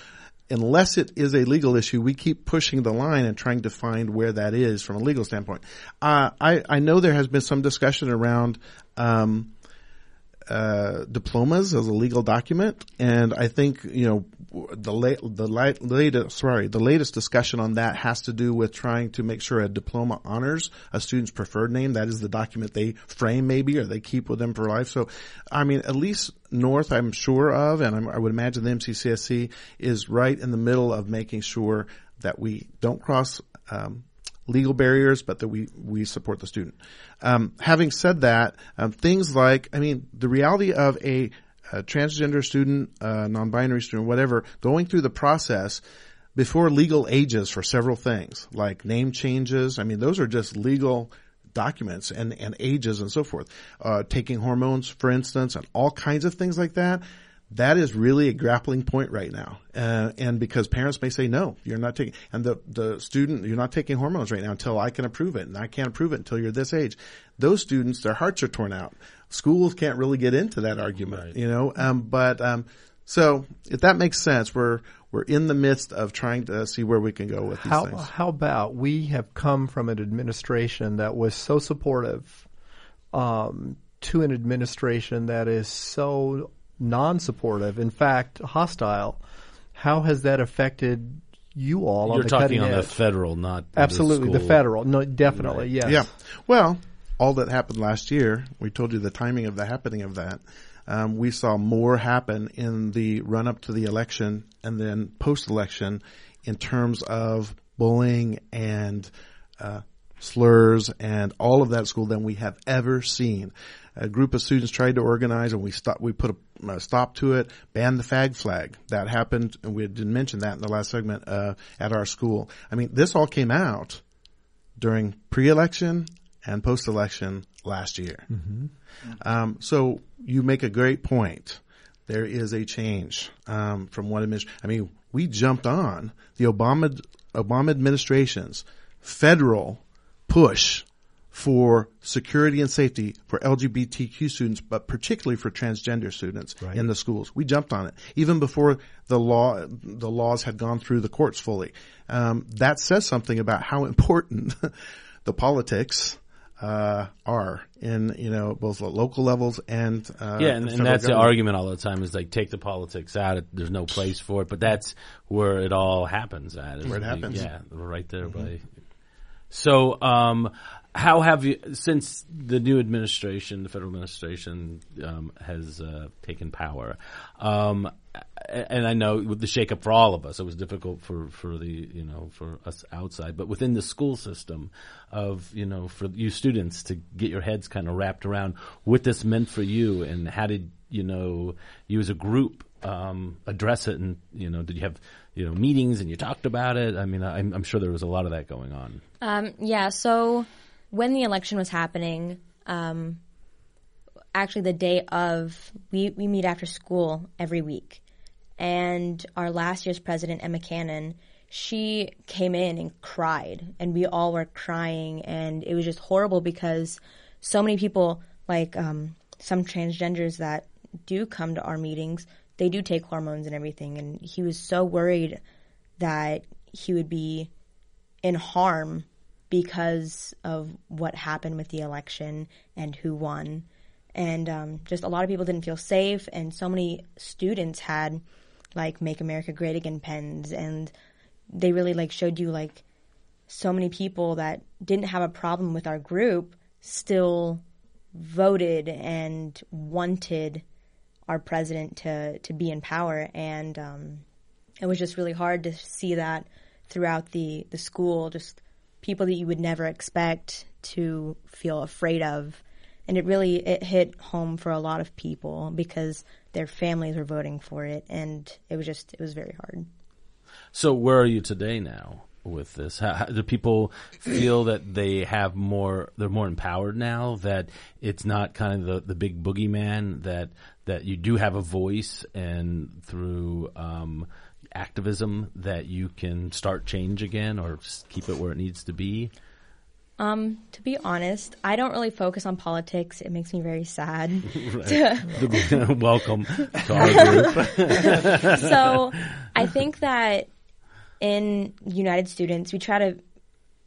unless it is a legal issue, we keep pushing the line and trying to find where that is from a legal standpoint. Uh, I, I know there has been some discussion around um, uh, diplomas as a legal document, and I think you know the la- the la- latest sorry the latest discussion on that has to do with trying to make sure a diploma honors a student's preferred name. That is the document they frame maybe or they keep with them for life. So, I mean, at least North, I'm sure of, and I'm, I would imagine the MCCSC is right in the middle of making sure that we don't cross. Um, legal barriers, but that we, we support the student. Um, having said that, um, things like, I mean, the reality of a, a transgender student, uh, non-binary student, whatever, going through the process before legal ages for several things, like name changes. I mean, those are just legal documents and, and ages and so forth. Uh, taking hormones, for instance, and all kinds of things like that that is really a grappling point right now. Uh, and because parents may say, no, you're not taking, and the, the student, you're not taking hormones right now until I can approve it. And I can't approve it until you're this age. Those students, their hearts are torn out. Schools can't really get into that argument, you know, um, but, um, so if that makes sense, we're, we're in the midst of trying to see where we can go with these How, things. how about we have come from an administration that was so supportive um, to an administration that is so non-supportive, in fact, hostile. How has that affected you all on you're the talking cutting on the federal, not the state. Absolutely, the school. federal. No, definitely, yes. Yeah. Well, all that happened last year, we told you the timing of the happening of that. Um, we saw more happen in the run up to the election and then post election in terms of bullying and uh, slurs and all of that school than we have ever seen. A group of students tried to organize and we stopped, we put a, a stop to it, banned the fag flag. That happened and we didn't mention that in the last segment, uh, at our school. I mean, this all came out during pre-election and post-election last year. Um, so you make a great point. There is a change um, from one administration. I mean, we jumped on the Obama Obama administration's federal push for security and safety for LGBTQ students, but particularly for transgender students in the schools. We jumped on it even before the law the laws had gone through the courts fully. Um, that says something about how important the politics uh, are in you know both the local levels and uh, Yeah, and, and that's the argument all the time is like take the politics out. There's no place for it, but that's where it all happens at. is Where it like, happens. Yeah, right there by. So, um, how have you since the new administration, the federal administration, um, has uh, taken power? Um, and I know with the shakeup for all of us, it was difficult for, for the you know for us outside, but within the school system, of you know for you students to get your heads kind of wrapped around what this meant for you, and how did you know you as a group um, address it, and you know did you have you know meetings and you talked about it? I mean, I'm, I'm sure there was a lot of that going on. Um, yeah, so when the election was happening, um, actually the day of, we, we meet after school every week. And our last year's president, Emma Cannon, she came in and cried, and we all were crying, and it was just horrible because so many people, like um, some transgenders that do come to our meetings, they do take hormones and everything, and he was so worried that he would be in harm because of what happened with the election and who won. And um, just a lot of people didn't feel safe, and so many students had like "Make America Great Again" pens, and they really like showed you like so many people that didn't have a problem with our group still voted and wanted our president to to be in power, and um, it was just really hard to see that throughout the the school, just people that you would never expect to feel afraid of. And it really it hit home for a lot of people because their families were voting for it, and it was just it was very hard. So where are you today now with this? How, how, do people feel that they have more? They're more empowered now. That it's not kind of the the big boogeyman. That that you do have a voice, and through um, activism, that you can start change again, or keep it where it needs to be. Um, to be honest, I don't really focus on politics. It makes me very sad. Welcome to our group. so I think that in United Students, we try to,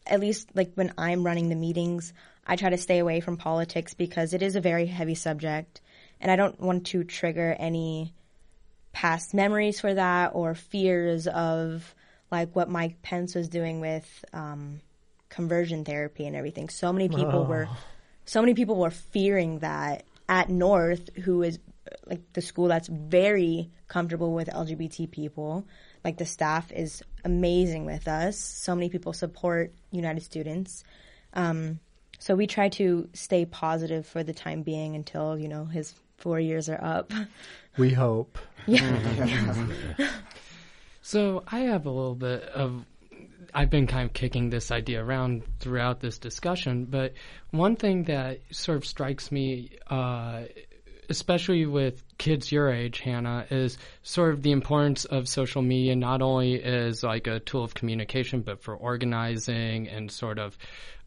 at least like when I'm running the meetings, I try to stay away from politics because it is a very heavy subject. And I don't want to trigger any past memories for that or fears of like what Mike Pence was doing with um, conversion therapy and everything. So many people oh. were, so many people were fearing that at North, who is like the school that's very comfortable with LGBT people. Like the staff is amazing with us. So many people support United Students. Um, so we try to stay positive for the time being until you know his four years are up. We hope. Yeah. so I have a little bit of. I've been kind of kicking this idea around throughout this discussion, but one thing that sort of strikes me uh, especially with kids your age, Hannah, is sort of the importance of social media not only as like a tool of communication, but for organizing and sort of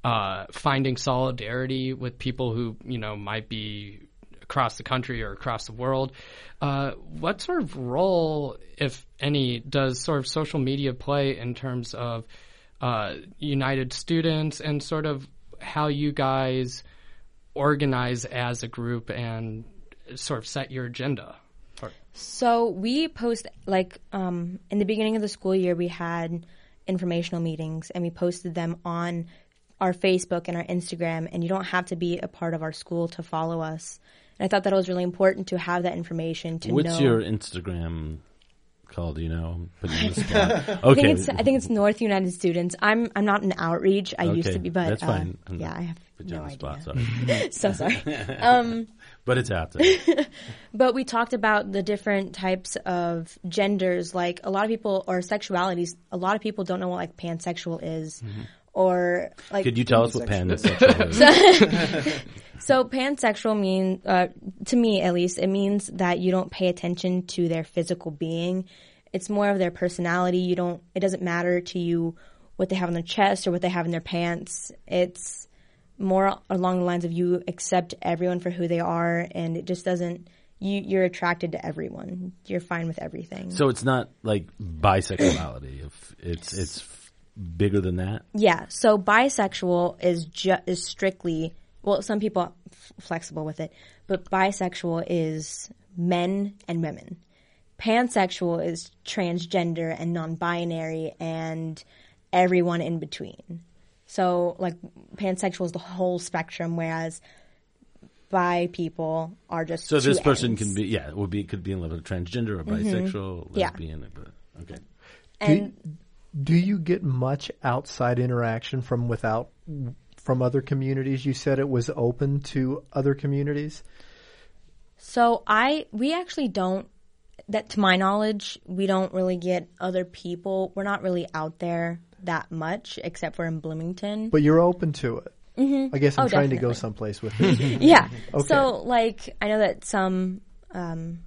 uh, finding solidarity with people who you know might be across the country or across the world. Uh, what sort of role, if any, does sort of social media play in terms of uh, United Students and sort of how you guys organize as a group and sort of set your agenda? So we post like um, in the beginning of the school year, we had informational meetings and we posted them on our Facebook and our Instagram. And you don't have to be a part of our school to follow us. And I thought that it was really important to have that information to What's know. your Instagram called? You know, okay. I think it's I think it's North United Students. I'm I'm not an outreach. I okay. used to be, but that's uh, fine. yeah, I have no idea. Spot, sorry. so sorry. Um, but it's out there. but we talked about the different types of genders. Like a lot of people or sexualities. A lot of people don't know what like pansexual is. Mm-hmm. Or like, could you tell us what pansexual is? so pansexual means, uh, to me at least, it means that you don't pay attention to their physical being. It's more of their personality. You don't. It doesn't matter to you what they have on their chest or what they have in their pants. It's more along the lines of you accept everyone for who they are, and it just doesn't. You, you're attracted to everyone. You're fine with everything. So it's not like bisexuality. if it's it's bigger than that. Yeah. So bisexual is ju- is strictly well. Some people are f- flexible with it, but bisexual is men and women. Pansexual is transgender and non-binary and everyone in between. So like pansexual is the whole spectrum, whereas bi people are just so this person ends. can be yeah would be could be in love with a transgender or bisexual mm-hmm. lesbian yeah. but okay and do, do you get much outside interaction from without from other communities you said it was open to other communities so i we actually don't that to my knowledge we don't really get other people we're not really out there that much, except for in Bloomington. But you're open to it. Mm-hmm. I guess I'm Oh, trying to go someplace with this. yeah. Okay. So like I know that some um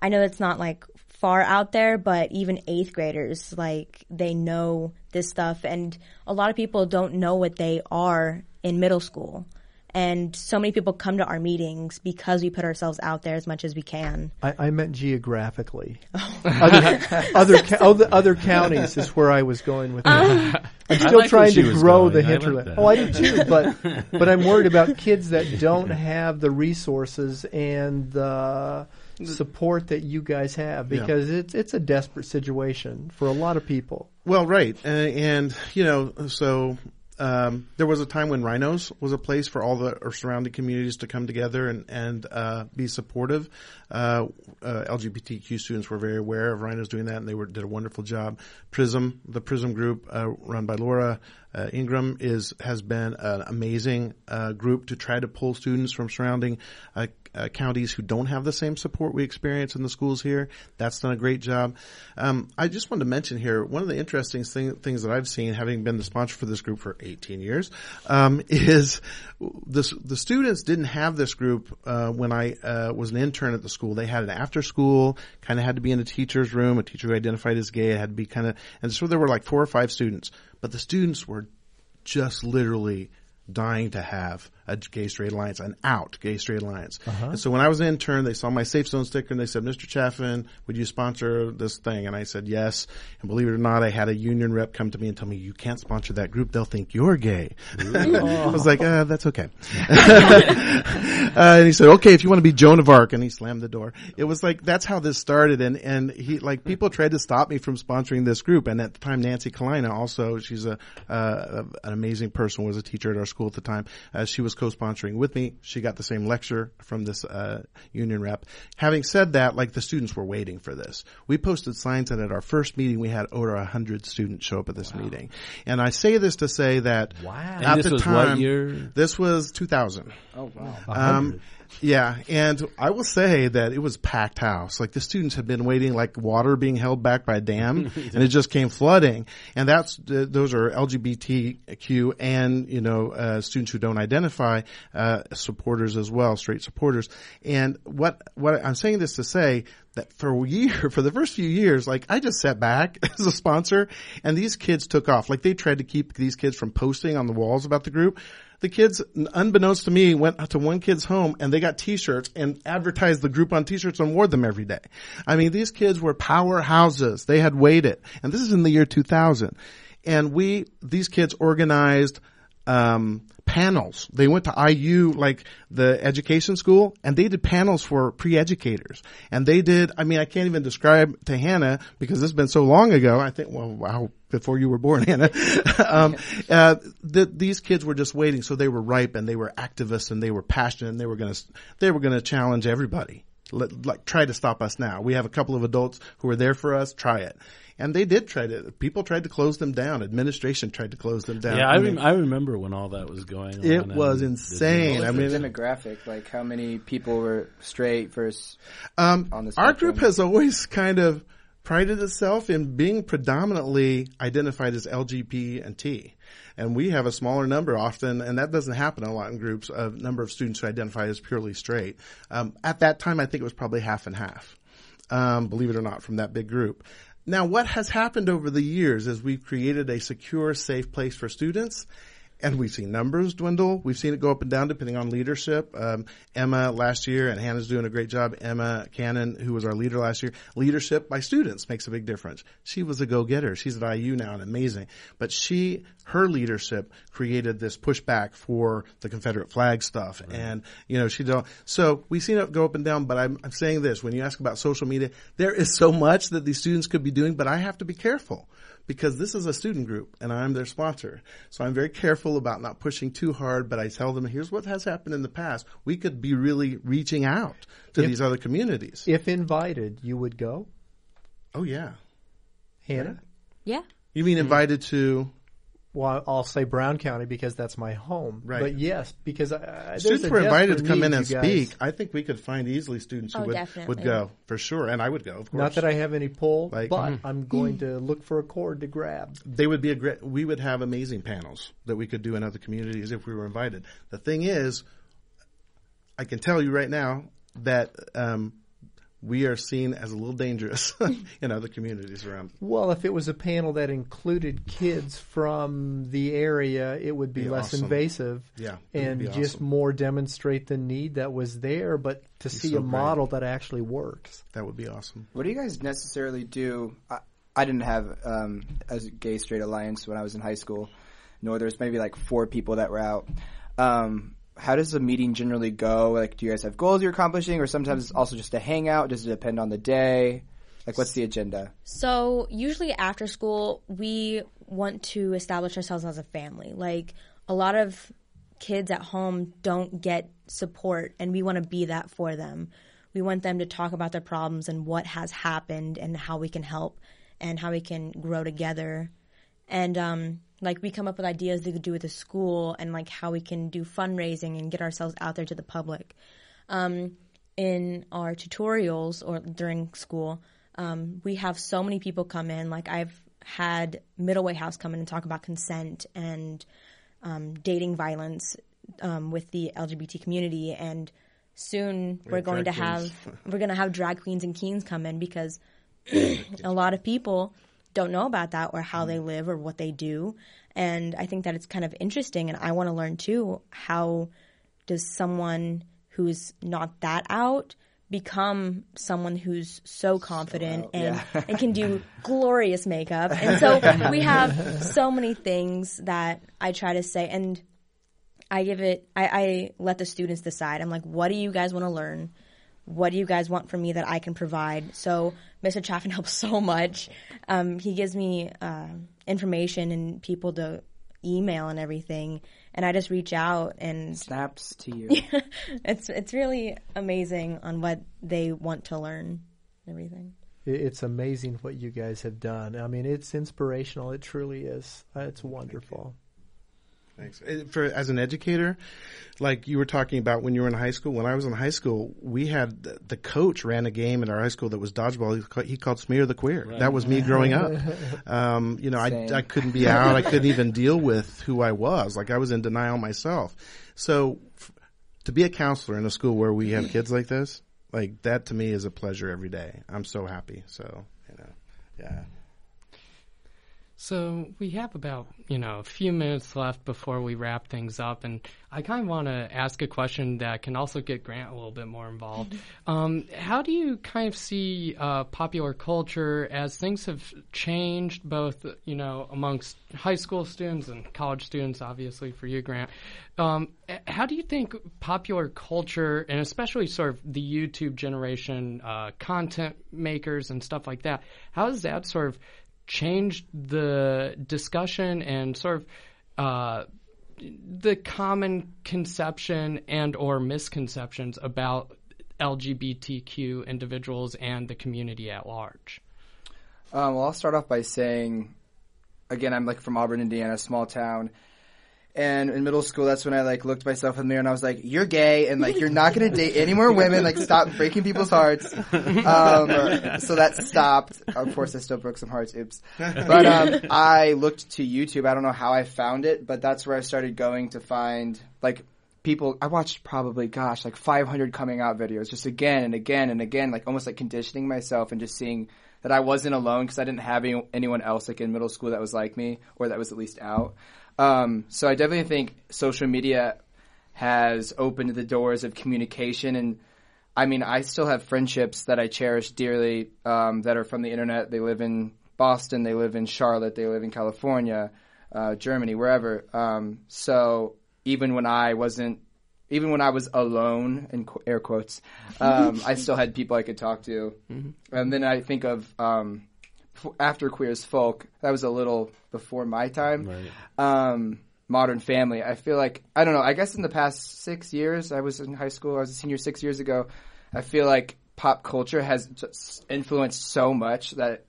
I know it's not like far out there, but even eighth graders like they know this stuff and a lot of people don't know what they are in middle school. And so many people come to our meetings because we put ourselves out there as much as we can. I, I meant geographically. Oh. other, other, ca- oh, other other counties is where I was going with that. Um, I'm still like trying to grow the I like hinterland. oh, I do too, but but I'm worried about kids that don't have the resources and the support that you guys have Yeah. because it's it's a desperate situation for a lot of people. Well, right, and, and you know, so um, there was a time when Rhino's was a place for all the surrounding communities to come together and and uh, be supportive. Uh, uh, LGBTQ students were very aware of Rhino's doing that, and they were did a wonderful job. Prism, the Prism group uh, run by Laura uh, Ingram, is has been an amazing uh, group to try to pull students from surrounding uh, uh, counties who don't have the same support we experience in the schools here. That's done a great job. Um, I just wanted to mention here one of the interesting thing, things that I've seen, having been the sponsor for this group for 18 years, um, is the students didn't have this group uh, when I uh, was an intern at the school. They had an after school, kind of had to be in a teacher's room. A teacher who identified as gay had to be kind of, and so there were like four or five students, but the students were just literally dying to have a gay straight alliance, an out gay straight alliance. And so when I was an intern, they saw my Safe Zone sticker and they said, Mr. Chaffin, would you sponsor this thing? And I said, yes. And believe it or not, I had a union rep come to me and tell me, you can't sponsor that group. They'll think you're gay. I was like, uh, that's okay. uh, and he said, okay, if you want to be Joan of Arc, and he slammed the door. It was like, that's how this started. And, and he, like, people tried to stop me from sponsoring this group. And at the time, Nancy Kalina also, she's a, uh, an amazing person, was a teacher at our school at the time. Uh, she was co-sponsoring with me. She got the same lecture from this, uh, union rep. Having said that, like, the students were waiting for this. We posted signs and at our first meeting, we had over a hundred students show up at this meeting. And I say this to say that Wow. at And this the was what time, year? this was 2000. Oh wow. Um, yeah, and I will say that it was packed house. Like the students had been waiting like water being held back by a dam, and it just came flooding. And that's those are LGBTQ and you know uh, students who don't identify uh, supporters as well, straight supporters. And what what I'm saying this to say that for a year, for the first few years, like I just sat back as a sponsor, and these kids took off. Like they tried to keep these kids from posting on the walls about the group. The kids, unbeknownst to me, went to one kid's home and they got t-shirts and advertised the group on t-shirts and wore them every day. I mean, these kids were powerhouses. They had waited. And this is in the year 2000. And we, these kids organized, um, panels. They went to IU, like the education school, and they did panels for pre-educators. And they did, I mean, I can't even describe to Hannah because this has been so long ago. I think, well, wow, before you were born, Hannah. um, uh, th- these kids were just waiting. So they were ripe and they were activists and they were passionate and they were going to, they were going to challenge everybody. Let, like, try to stop us now. We have a couple of adults who are there for us. Try it. And they did try to, people tried to close them down. Administration tried to close them down. Yeah, I, I mean, rem- I remember when all that was going on. It was the- insane. I What's mean, the demographic? Like how many people were straight versus Um, on the our group has always kind of prided itself in being predominantly identified as LGBT and T. And we have a smaller number often, and that doesn't happen a lot in groups, a number of students who identify as purely straight. Um, at that time, I think it was probably half and half, um, believe it or not, from that big group. Now, what has happened over the years is we've created a secure, safe place for students and we've seen numbers dwindle. We've seen it go up and down depending on leadership. Um, Emma last year, and Hannah's doing a great job. Emma Cannon, who was our leader last year, leadership by students makes a big difference. She was a go-getter. She's at IU now and amazing. But she, her leadership created this pushback for the Confederate flag stuff. And, you know, she don't, so we've seen it go up and down, but I'm, I'm saying this, when you ask about social media, there is so much that these students could be doing, but I have to be careful because this is a student group and I'm their sponsor. So I'm very careful about not pushing too hard, but I tell them, here's what has happened in the past. We could be really reaching out to If- these other communities. If invited, you would go, oh yeah. Hannah. Yeah. You mean invited to, Well, I'll say Brown County because that's my home. Right. But yes, because uh, students were invited to come in and speak. I think we could find easily students who Oh, would, definitely. would go for sure, and I would go. Of course, Not that I have any pull, Like- but Mhm. I'm going to look for a cord to grab. they would be a great. We would have amazing panels that we could do in other communities if we were invited. The thing is, I can tell you right now that um, we are seen as a little dangerous in other communities around. Well, if it was a panel that included kids from the area, it would be, Be less awesome. invasive. Yeah, and be just awesome. more demonstrate the need that was there, but to see so a great. model that actually works. That would be awesome. What do you guys necessarily do? I, I didn't have um, a gay straight alliance when I was in high school. Nor there's maybe like four people that were out. Um, how does the meeting generally go? Like, do you guys have goals you're accomplishing, or sometimes it's also just a hangout? Does it depend on the day? Like, what's the agenda? So usually after school, we want to establish ourselves as a family. Like a lot of kids at home don't get support, and we want to be that for them. We want them to talk about their problems and what has happened and how we can help and how we can grow together. And um, like we come up with ideas they could do with the school and like how we can do fundraising and get ourselves out there to the public. Um, in our tutorials or during school, um, we have so many people come in. Like I've had Middle Way House come in and talk about consent and um, dating violence um, with the LGBT community, and soon we're have going to drag have we're going to have drag queens and keens come in because a lot of people don't know about that or how they mm. live or what they do, and I think that it's kind of interesting, and I want to learn too how does someone who's not that out become someone who's so confident and, and can do glorious makeup. And so we have so many things that I try to say and I give it I, I let the students decide. I'm like, what do you guys want to learn? What do you guys want from me that I can provide? So Mr. Chaffin helps so much. Um, he gives me uh, information and people to email and everything, and I just reach out and Snaps to you. it's it's really amazing on what they want to learn and everything. It's amazing what you guys have done. I mean, it's inspirational. It truly is. Uh, It's wonderful. Thanks. For as an educator, like you were talking about when you were in high school. When I was in high school, we had the, the coach ran a game in our high school that was dodgeball. He, called, he called Smear the Queer. That was me growing up. Um, you know, I, I couldn't be out. I couldn't even deal with who I was. Like I was in denial myself. So f- to be a counselor in a school where we have kids like this, like that to me is a pleasure every day. I'm so happy. So you know, yeah. So we have about you know a few minutes left before we wrap things up, and I kind of want to ask a question that can also get Grant a little bit more involved. um, how do you kind of see uh, popular culture as things have changed, both you know amongst high school students and college students, obviously for you, Grant? Um, how do you think popular culture, and especially sort of the YouTube generation, uh, content makers and stuff like that, how has that sort of changed the discussion and sort of uh, the common conception and or misconceptions about LGBTQ individuals and the community at large. Um, well, I'll start off by saying, again, I'm like from Auburn, Indiana, small town. And in middle school, that's when I like looked myself in the mirror and I was like, "You're gay, and like you're not gonna date any more women. Like, stop breaking people's hearts." Um, so that stopped. Of course, I still broke some hearts. Oops. But um, I looked to YouTube. I don't know how I found it, but that's where I started going to find like people. I watched probably, gosh, like 500 coming out videos, just again and again and again, like almost like conditioning myself and just seeing that I wasn't alone because I didn't have any, anyone else like in middle school that was like me or that was at least out. Um, so I definitely think social media has opened the doors of communication and I mean, I still have friendships that I cherish dearly um, that are from the internet. They live in Boston, they live in Charlotte, they live in California, uh, Germany, wherever. Um, so even when I wasn't, even when I was alone, in qu- air quotes, um, I still had people I could talk to. And then I think of um, after Queer as Folk, that was a little before my time. Um, Modern Family. I feel like I don't know. I guess in the past six years, I was in high school. I was a senior six years ago. I feel like pop culture has just influenced so much that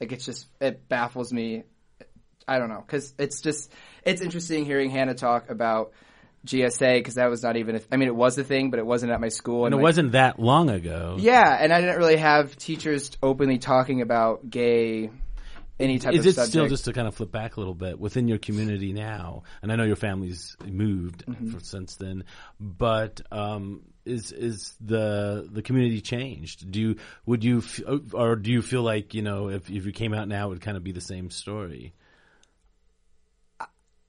like it's just it baffles me I don't know because it's just it's interesting hearing Hannah talk about GSA because that was not even. A, I mean, it was a thing, but it wasn't at my school, And it like, wasn't that long ago. Yeah, and I didn't really have teachers openly talking about gay any type Is of it subject. still just to kind of flip back a little bit within your community now? And I know your family's moved Mm-hmm. for, since then, but um, is is the the community changed? Do you would you f- or do you feel like you know if if you came out now it would kind of be the same story?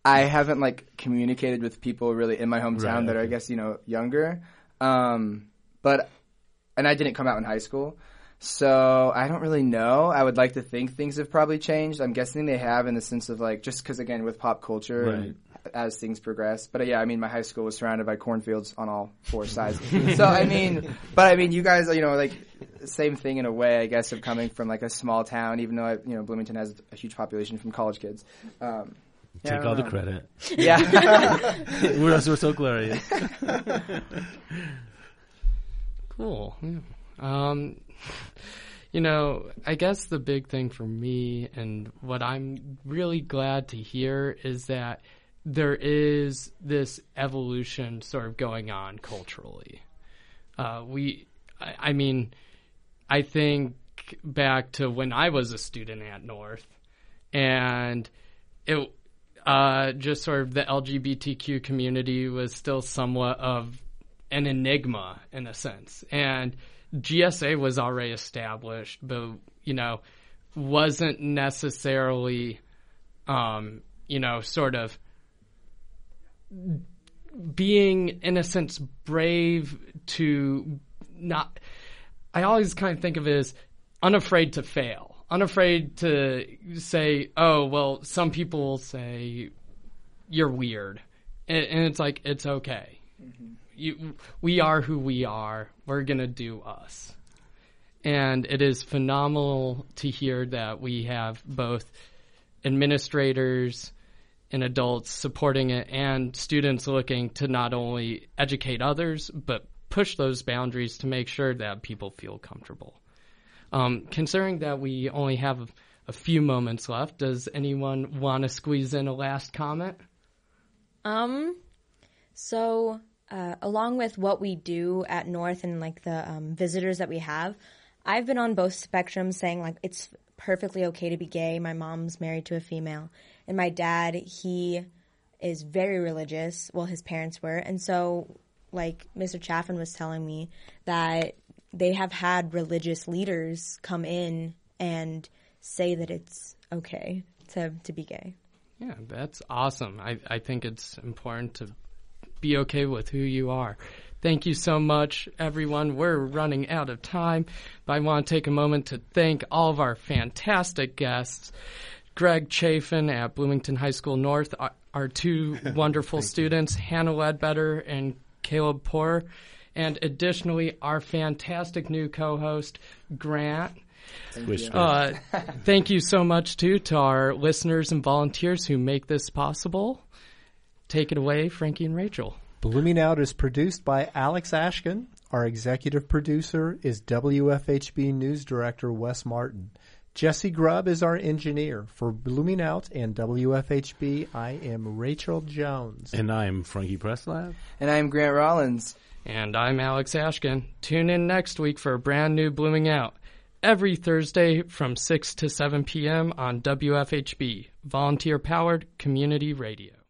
I haven't like communicated with people really in my hometown Right, that are, I guess, you know, younger. Um, but, and I didn't come out in high school. So I don't really know. I would like to think things have probably changed. I'm guessing they have in the sense of like, just cause again, with pop culture and as things progress. But uh, yeah, I mean, my high school was surrounded by cornfields on all four sides. so I mean, but I mean, you guys, you know, like, same thing in a way, I guess, of coming from like a small town, even though, I, you know, Bloomington has a huge population from college kids. Um, yeah, Take all the know. credit. Yeah. we're, we're so glorious. Cool. Yeah. Um, you know, I guess the big thing for me and what I'm really glad to hear is that there is this evolution sort of going on culturally. Uh, we, I, I mean, I think back to when I was a student at North, and it uh, just sort of the LGBTQ community was still somewhat of an enigma in a sense, and GSA was already established, but you know, wasn't necessarily, um, you know, sort of being in a sense brave to not I always kind of think of it as unafraid to fail, unafraid to say, "Oh, well, some people will say you're weird," and, and it's like it's okay. Mm-hmm. You, we are who we are. We're gonna do us, and it is phenomenal to hear that we have both administrators and adults supporting it and students looking to not only educate others but push those boundaries to make sure that people feel comfortable. Um, considering that we only have a, few moments left, does anyone want to squeeze in a last comment? Um, so uh, along with what we do at North and like the um, visitors that we have, I've been on both spectrums saying like it's perfectly okay to be gay. My mom's married to a female, and my dad he is very religious. Well, his parents were, and so like Mr. Chaffin was telling me that they have had religious leaders come in and say that it's okay to to be gay. Yeah, that's awesome. I, I think it's important to be okay with who you are. Thank you so much, everyone. We're running out of time, but I want to take a moment to thank all of our fantastic guests. Greg Chaffin at Bloomington High School North, our, our two wonderful students, Hannah Ledbetter and Caleb Poer, and additionally, our fantastic new co-host, Grant. Squish, squish. Uh, thank you so much too to our listeners and volunteers who make this possible. Take it away, Frankie and Rachel. Blooming Out is produced by Alex Ashkin. Our executive producer is WFHB News Director Wes Martin. Jessie Grubb is our engineer. For Blooming Out and WFHB, I am Rachel Jones. And I'm Frankie Presslaf. And I'm Grant Rollins. And I'm Alex Ashkin. Tune in next week for a brand new Blooming Out. Every Thursday from 6 to 7 p.m. on WFHB, volunteer powered community radio.